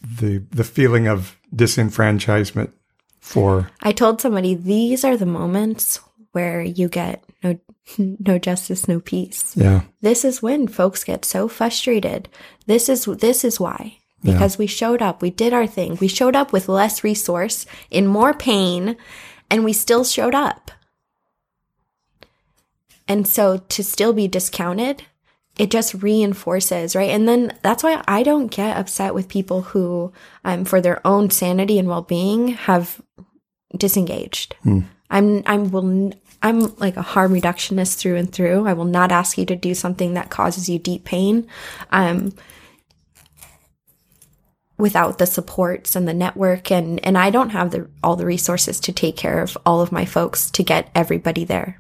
the the feeling of disenfranchisement for I told somebody these are the moments where you get no no justice, no peace. yeah. This is when folks get so frustrated. This is this is why. Yeah. Because we showed up, we did our thing. We showed up with less resource, in more pain, and we still showed up. And so to still be discounted, it just reinforces, right? And then that's why I don't get upset with people who, um, for their own sanity and well being, have disengaged. I'm I'm will I'm like a harm reductionist through and through. I will not ask you to do something that causes you deep pain. Um without the supports and the network and and I don't have the all the resources to take care of all of my folks to get everybody there.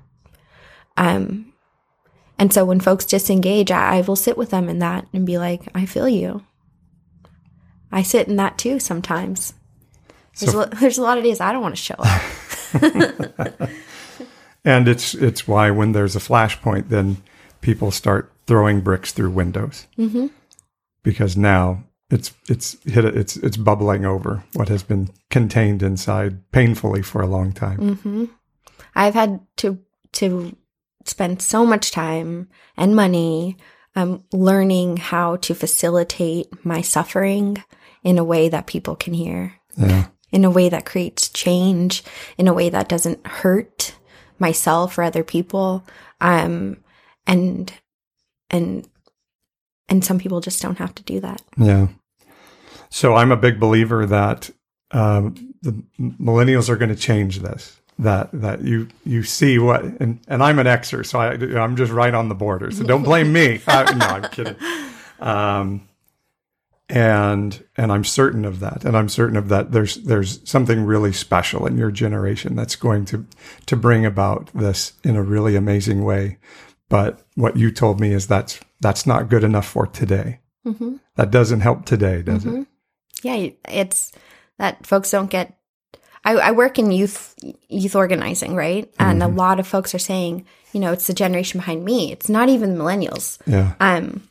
Um and so when folks disengage, I, I will sit with them in that and be like, I feel you. I sit in that too sometimes. There's, a, there's a lot of days I don't want to show up. and it's it's why when there's a flashpoint then people start throwing bricks through windows. Mm-hmm. because now it's it's hit it, it's it's bubbling over what has been contained inside painfully for a long time. hmm I've had to to spend so much time and money um, learning how to facilitate my suffering in a way that people can hear, Yeah. In a way that creates change, in a way that doesn't hurt myself or other people. Um, and and and some people just don't have to do that. Yeah. So I'm a big believer that um, the millennials are going to change this. That that you you see what and and I'm an Xer, so I I'm just right on the border. So don't blame me. I, no, I'm kidding. Um, and and I'm certain of that, and I'm certain of that. There's there's something really special in your generation that's going to to bring about this in a really amazing way. But what you told me is that's that's not good enough for today. Mm-hmm. That doesn't help today, does it? Yeah, it's that folks don't get. I, I work in youth youth organizing, right? And a lot of folks are saying, you know, it's the generation behind me. It's not even the millennials. Yeah. Um,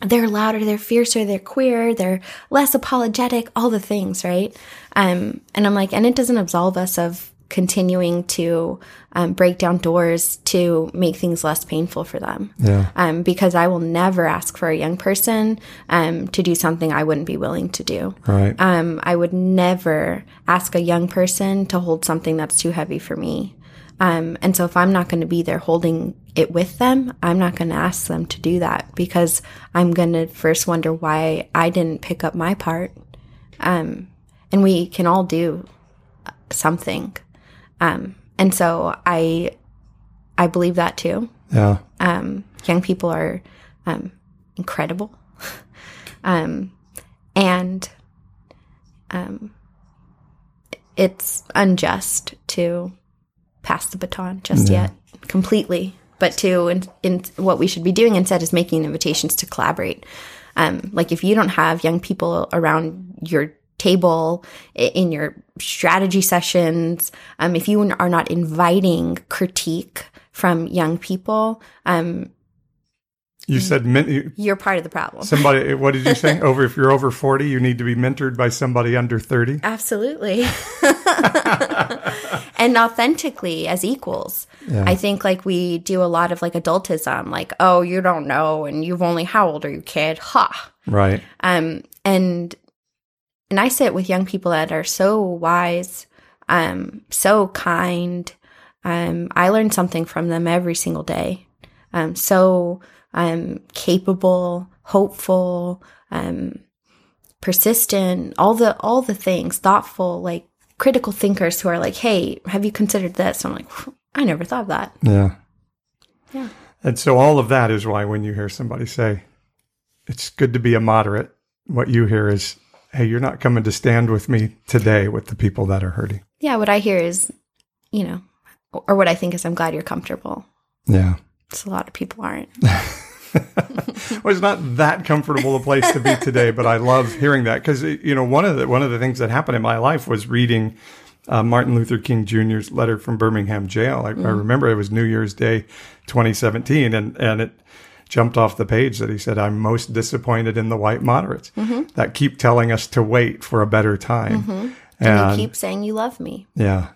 they're louder, they're fiercer, they're queer, they're less apologetic, all the things, right? Um, and I'm like, and it doesn't absolve us of continuing to um, break down doors to make things less painful for them. Yeah. Um, because I will never ask for a young person um, to do something I wouldn't be willing to do. Right. Um, I would never ask a young person to hold something that's too heavy for me. Um, and so if I'm not going to be there holding it with them, I'm not going to ask them to do that because I'm going to first wonder why I didn't pick up my part. Um, and we can all do something. Um, and so I, I believe that too. yeah. Um, young people are um, incredible, um, and um, it's unjust to pass the baton just yet completely. But to in, in what we should be doing instead is making invitations to collaborate. Um, like if you don't have young people around your table in your strategy sessions, um, if you are not inviting critique from young people, um, You said min- you're part of the problem. somebody. What did you say? over if you're over forty, you need to be mentored by somebody under thirty. Absolutely. and authentically as equals. I think like we do a lot of like adultism, like, oh, you don't know, and you've only how old are you, kid? Ha. Right. Um, and and I sit with young people that are so wise, um, so kind. Um, I learn something from them every single day. Um, so um, capable, hopeful, um, persistent, all the all the things, thoughtful, like critical thinkers who are like, "Hey, have you considered this?" I'm like, I never thought of that. Yeah. Yeah. And so all of that is why when you hear somebody say, "It's good to be a moderate," what you hear is, "Hey, you're not coming to stand with me today with the people that are hurting." Yeah, what I hear is, you know, or what I think is, I'm glad you're comfortable. Yeah. So a lot of people aren't. well, it's not that comfortable a place to be today, but I love hearing that because uh, you know one of the one of the things that happened in my life was reading uh, Martin Luther King Jr.'s letter from Birmingham jail. I, I mm. remember it was New Year's Day, 2017, and and it jumped off the page that he said, "I'm most disappointed in the white moderates mm-hmm. that keep telling us to wait for a better time." Mm-hmm. And you keep saying you love me. yeah,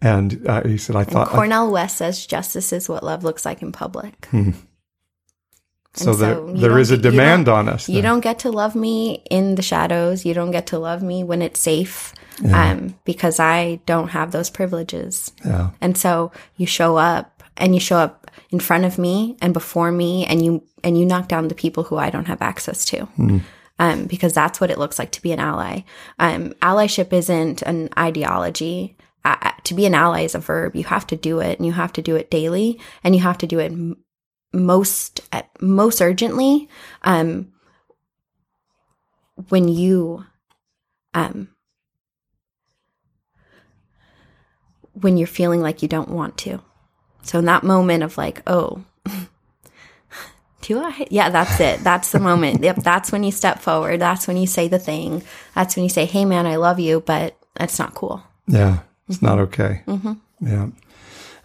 and uh, he said, "I thought." Cornel West says justice is what love looks like in public. so and there, so you there don't a demand on us. You don't get to love me in the shadows. You don't get to love me when it's safe. Um, because I don't have those privileges. Yeah. And so you show up and you show up in front of me and before me and you and you knock down the people who I don't have access to. Um, because that's what it looks like to be an ally. Um, allyship isn't an ideology. To be an ally is a verb. You have to do it and you have to do it daily and you have to do it most, uh, most urgently, um, when you, um, when you're feeling like you don't want to. So in that moment of like, oh, do I? Yeah, that's it. That's the moment. yep, that's when you step forward. That's when you say the thing. That's when you say, "Hey, man, I love you," but that's not cool. Yeah, it's not okay. Mm-hmm. Yeah, and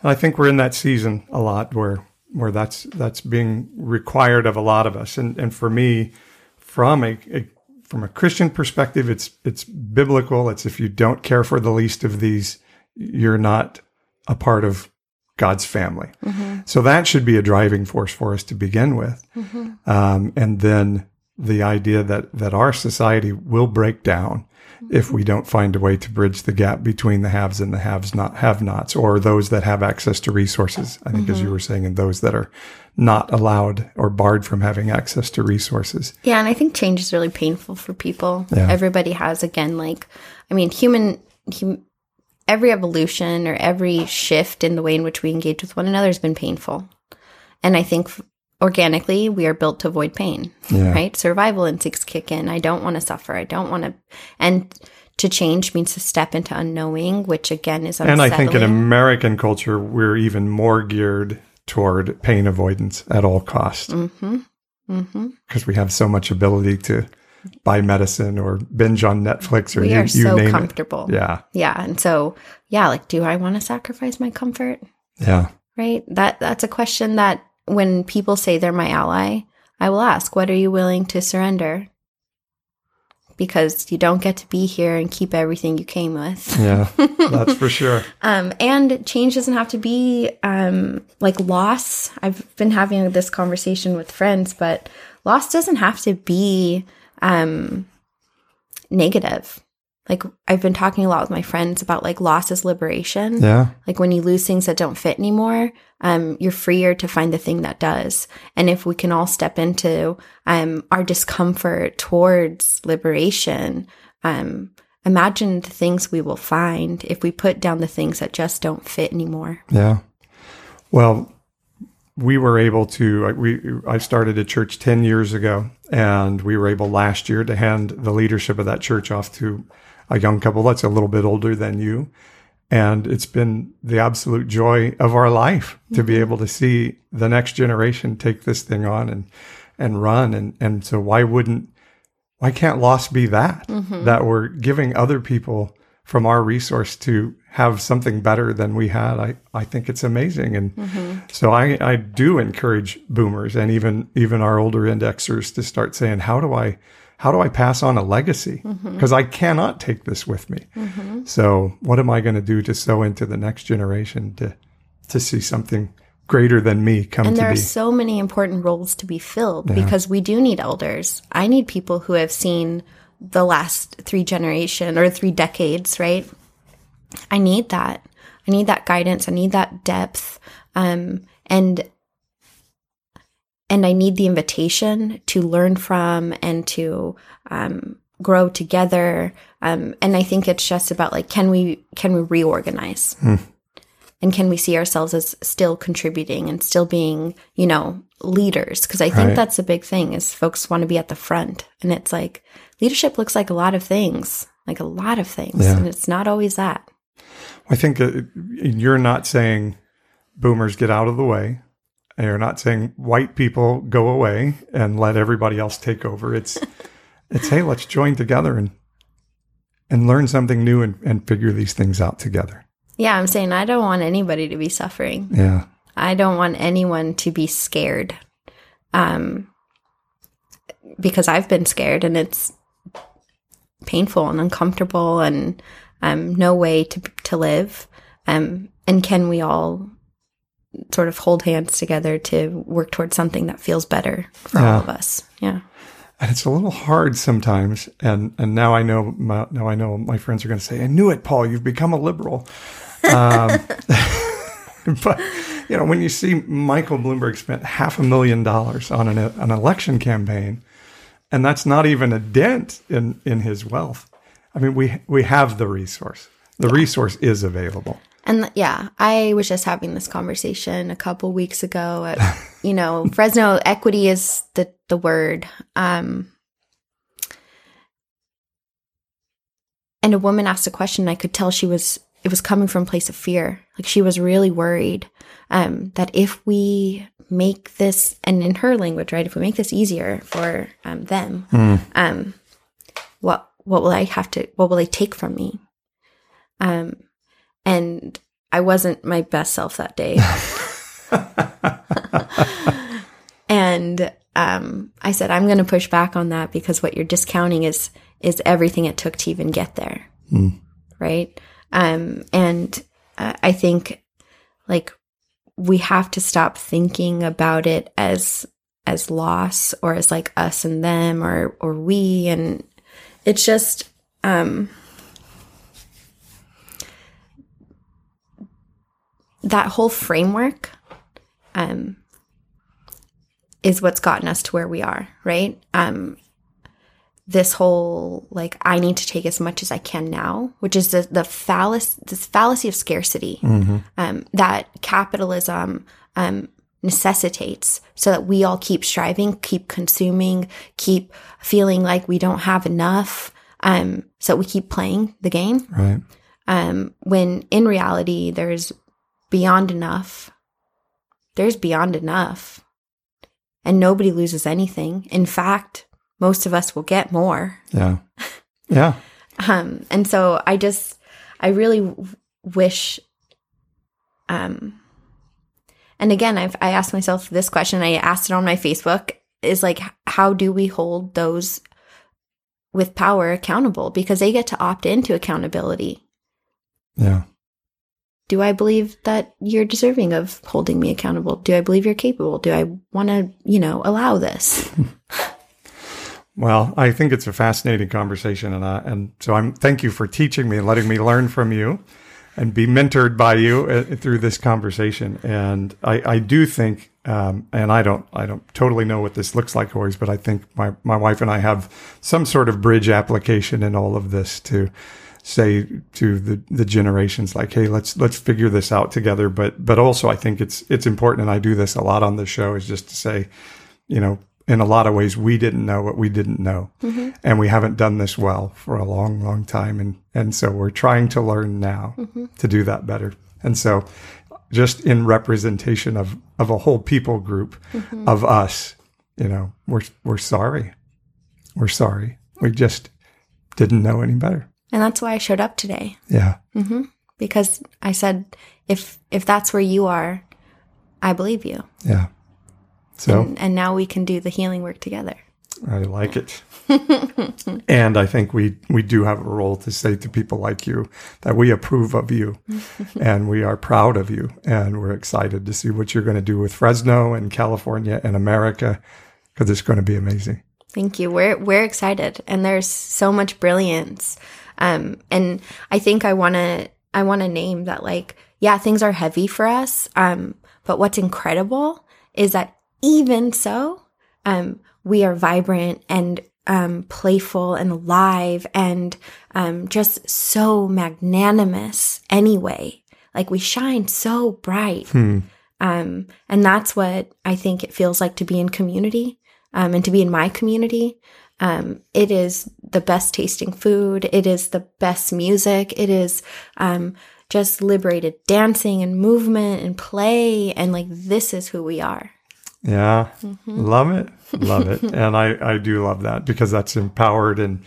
I think we're in that season a lot where where that's that's being required of a lot of us. And and for me, from a, a from a Christian perspective, it's it's biblical. It's if you don't care for the least of these, you're not a part of God's family. Mm-hmm. So that should be a driving force for us to begin with. Mm-hmm. Um, and then the idea that that our society will break down if we don't find a way to bridge the gap between the haves and the haves not have nots or those that have access to resources i think as you mm-hmm. were saying and those that are not allowed or barred from having access to resources Yeah, and I think change is really painful for people. Yeah. Everybody has again like I mean human hum, every evolution or every shift in the way in which we engage with one another has been painful. And I think organically we are built to avoid pain. Yeah. Right? Survival instincts kick in. I don't want to suffer. I don't want to and to change means to step into unknowing, which again is and i think in american culture we're even more geared toward pain avoidance at all costs mm-hmm. Mm-hmm. because we have so much ability to buy medicine or binge on netflix or We you, are you so name comfortable. it yeah Yeah. And so yeah, like do I want to sacrifice my comfort? yeah right that that's a question that when people say they're my ally i will ask what are you willing to surrender? Because you don't get to be here and keep everything you came with. Yeah that's for sure. Um, and change doesn't have to be um, like loss. I've been having this conversation with friends but loss doesn't have to be um, negative like i've been talking a lot with my friends about like loss is liberation yeah like when you lose things that don't fit anymore, um, you're freer to find the thing that does. And if we can all step into um, our discomfort towards liberation, um, imagine the things we will find if we put down the things that just don't fit anymore. Yeah. Well, we were able to. We I started a church ten years ago, and we were able last year to hand the leadership of that church off to a young couple that's a little bit older than you, and it's been the absolute joy of our life to be mm-hmm. able to see the next generation take this thing on and and run. And and so why wouldn't why can't loss be that? Mm-hmm. That we're giving other people from our resource to have something better than we had. I i think it's amazing. And mm-hmm. so i i do encourage boomers and even even our older indexers to start saying how do i how do i pass on a legacy because i cannot take this with me so what am i going to do to sow into the next generation to to see something greater than me come And there are so many important roles to be filled because we do need elders. I need people who have seen the last three generation or three decades, right? I need that. I need that guidance. I need that depth. Um, and and I need the invitation to learn from and to um, grow together. Um, and I think it's just about like, can we can we reorganize? and can we see ourselves as still contributing and still being you know leaders because i think Right. that's a big thing is folks want to be at the front and it's like leadership looks like a lot of things like a lot of things Yeah. and it's not always that I think uh, you're not saying boomers get out of the way. And you're not saying white people go away and let everybody else take over. It's it's hey, let's join together and and learn something new and, and figure these things out together. yeah i'm saying i don't want anybody to be suffering Yeah. i don't want anyone to be scared um because i've been scared and it's painful and uncomfortable and um no way to to live um and can we all sort of hold hands together to work towards something that feels better for Yeah. all of us yeah And it's a little hard sometimes. And and now I know my, now I know my friends are going to say, "I knew it, Paul. You've become a liberal." Um, but you know, when you see Michael Bloomberg spent half a million dollars on an, an election campaign, and that's not even a dent in in his wealth. I mean, we we have the resource. The resource is available. And yeah, I was just having this conversation a couple weeks ago. At, you know, Fresno equity is the the word. Um, and a woman asked a question. I could tell she was it was coming from a place of fear. Like she was really worried um, that if we make this, and in her language, right, if we make this easier for um, them, um, what what will I have to? What will they take from me? Um, and I wasn't my best self that day. and um, I said, I'm going to push back on that because what you're discounting is is everything it took to even get there, right? Um, and uh, I think like we have to stop thinking about it as as loss or as like us and them or or we and it's just um that whole framework um is what's gotten us to where we are right um this whole like I need to take as much as I can now, which is the the fallacy this fallacy of scarcity um, that capitalism um, necessitates, so that we all keep striving, keep consuming, keep feeling like we don't have enough, um, so we keep playing the game. Right. Um, when in reality, there's beyond enough. There's beyond enough, and nobody loses anything. In fact, most of us will get more. Yeah. Yeah. Um, and so I just, I really w- wish, um, and again, I've, I asked myself this question. I asked it on my Facebook is like, how do we hold those with power accountable? Because they get to opt into accountability. Yeah. Do I believe that you're deserving of holding me accountable? Do I believe you're capable? Do I want to, you know, allow this? Well, I think it's a fascinating conversation, and I, and so I'm thank you for teaching me and letting me learn from you, and be mentored by you uh, through this conversation. And I, I do think, um, and I don't I don't totally know what this looks like always, but I think my my wife and I have some sort of bridge application in all of this to say to the the generations like hey let's let's figure this out together. But but also i think it's it's important and i do this a lot on the show is just to say you know in a lot of ways we didn't know what we didn't know. Mm-hmm. And we haven't done this well for a long long time and and so we're trying to learn now mm-hmm. to do that better. And so just in representation of of a whole people group mm-hmm. of us you know we're we're sorry. We're sorry. We just didn't know any better and that's why I showed up today. yeah mm-hmm. because I said if if that's where you are, I believe you. yeah so And, and now we can do the healing work together. I like it. and I think we, we do have a role to say to people like you that we approve of you and we are proud of you. And we're excited to see what you're going to do with Fresno and California and America because it's going to be amazing. Thank you. We're we're excited, and there's so much brilliance. Um, and I think I want to I want to name that like yeah, things are heavy for us. Um, but what's incredible is that even so, um, we are vibrant and um, playful and alive and um, just so magnanimous anyway. Like we shine so bright. Um, and that's what I think it feels like to be in community um, and to be in my community. Um, it is the best tasting food. It is the best music. It is um, just liberated dancing and movement and play. And like, this is who we are. Yeah. Love it. Love it. and I, I do love that because that's empowered. And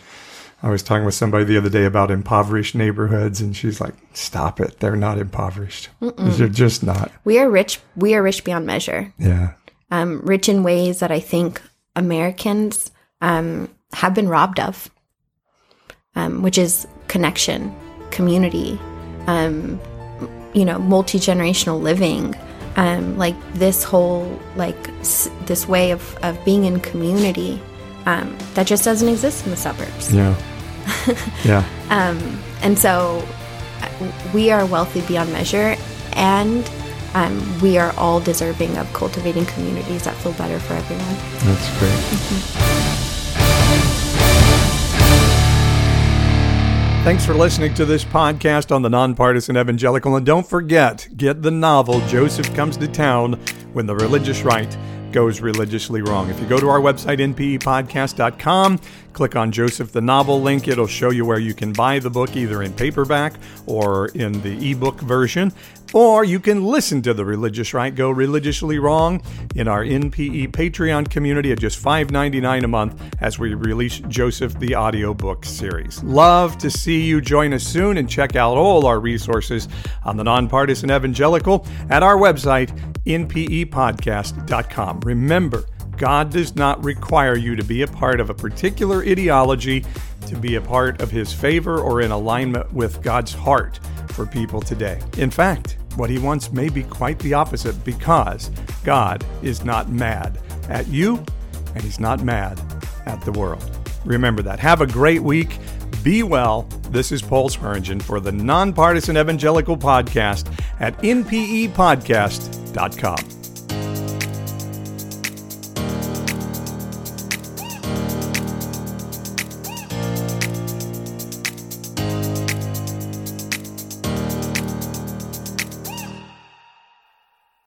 I was talking with somebody the other day about impoverished neighborhoods, and she's like, stop it. They're not impoverished. They're just not. We are rich. We are rich beyond measure. Yeah. um, rich in ways that I think Americans um, have been robbed of, um, which is connection, community, um, you know, multi generational living. Um, like this whole like s- this way of, of being in community um, that just doesn't exist in the suburbs Yeah. yeah. and so uh, we are wealthy beyond measure and um, we are all deserving of cultivating communities that feel better for everyone That's great. Thanks for listening to this podcast on the Nonpartisan Evangelical. And don't forget, get the novel Joseph Comes to Town When the Religious Right Goes Religiously Wrong. If you go to our website, npepodcast.com, click on Joseph the Novel link, it'll show you where you can buy the book either in paperback or in the ebook version. Or you can listen to The Religious Right Go Religiously Wrong in our NPE Patreon community at just $5.99 a month as we release Joseph the audiobook series. Love to see you join us soon and check out all our resources on the Nonpartisan Evangelical at our website, npepodcast.com. Remember, God does not require you to be a part of a particular ideology to be a part of His favor or in alignment with God's heart for people today. In fact, what He wants may be quite the opposite because God is not mad at you and He's not mad at the world. Remember that. Have a great week. Be well. This is Paul Swearingen for the Nonpartisan Evangelical Podcast at npepodcast.com.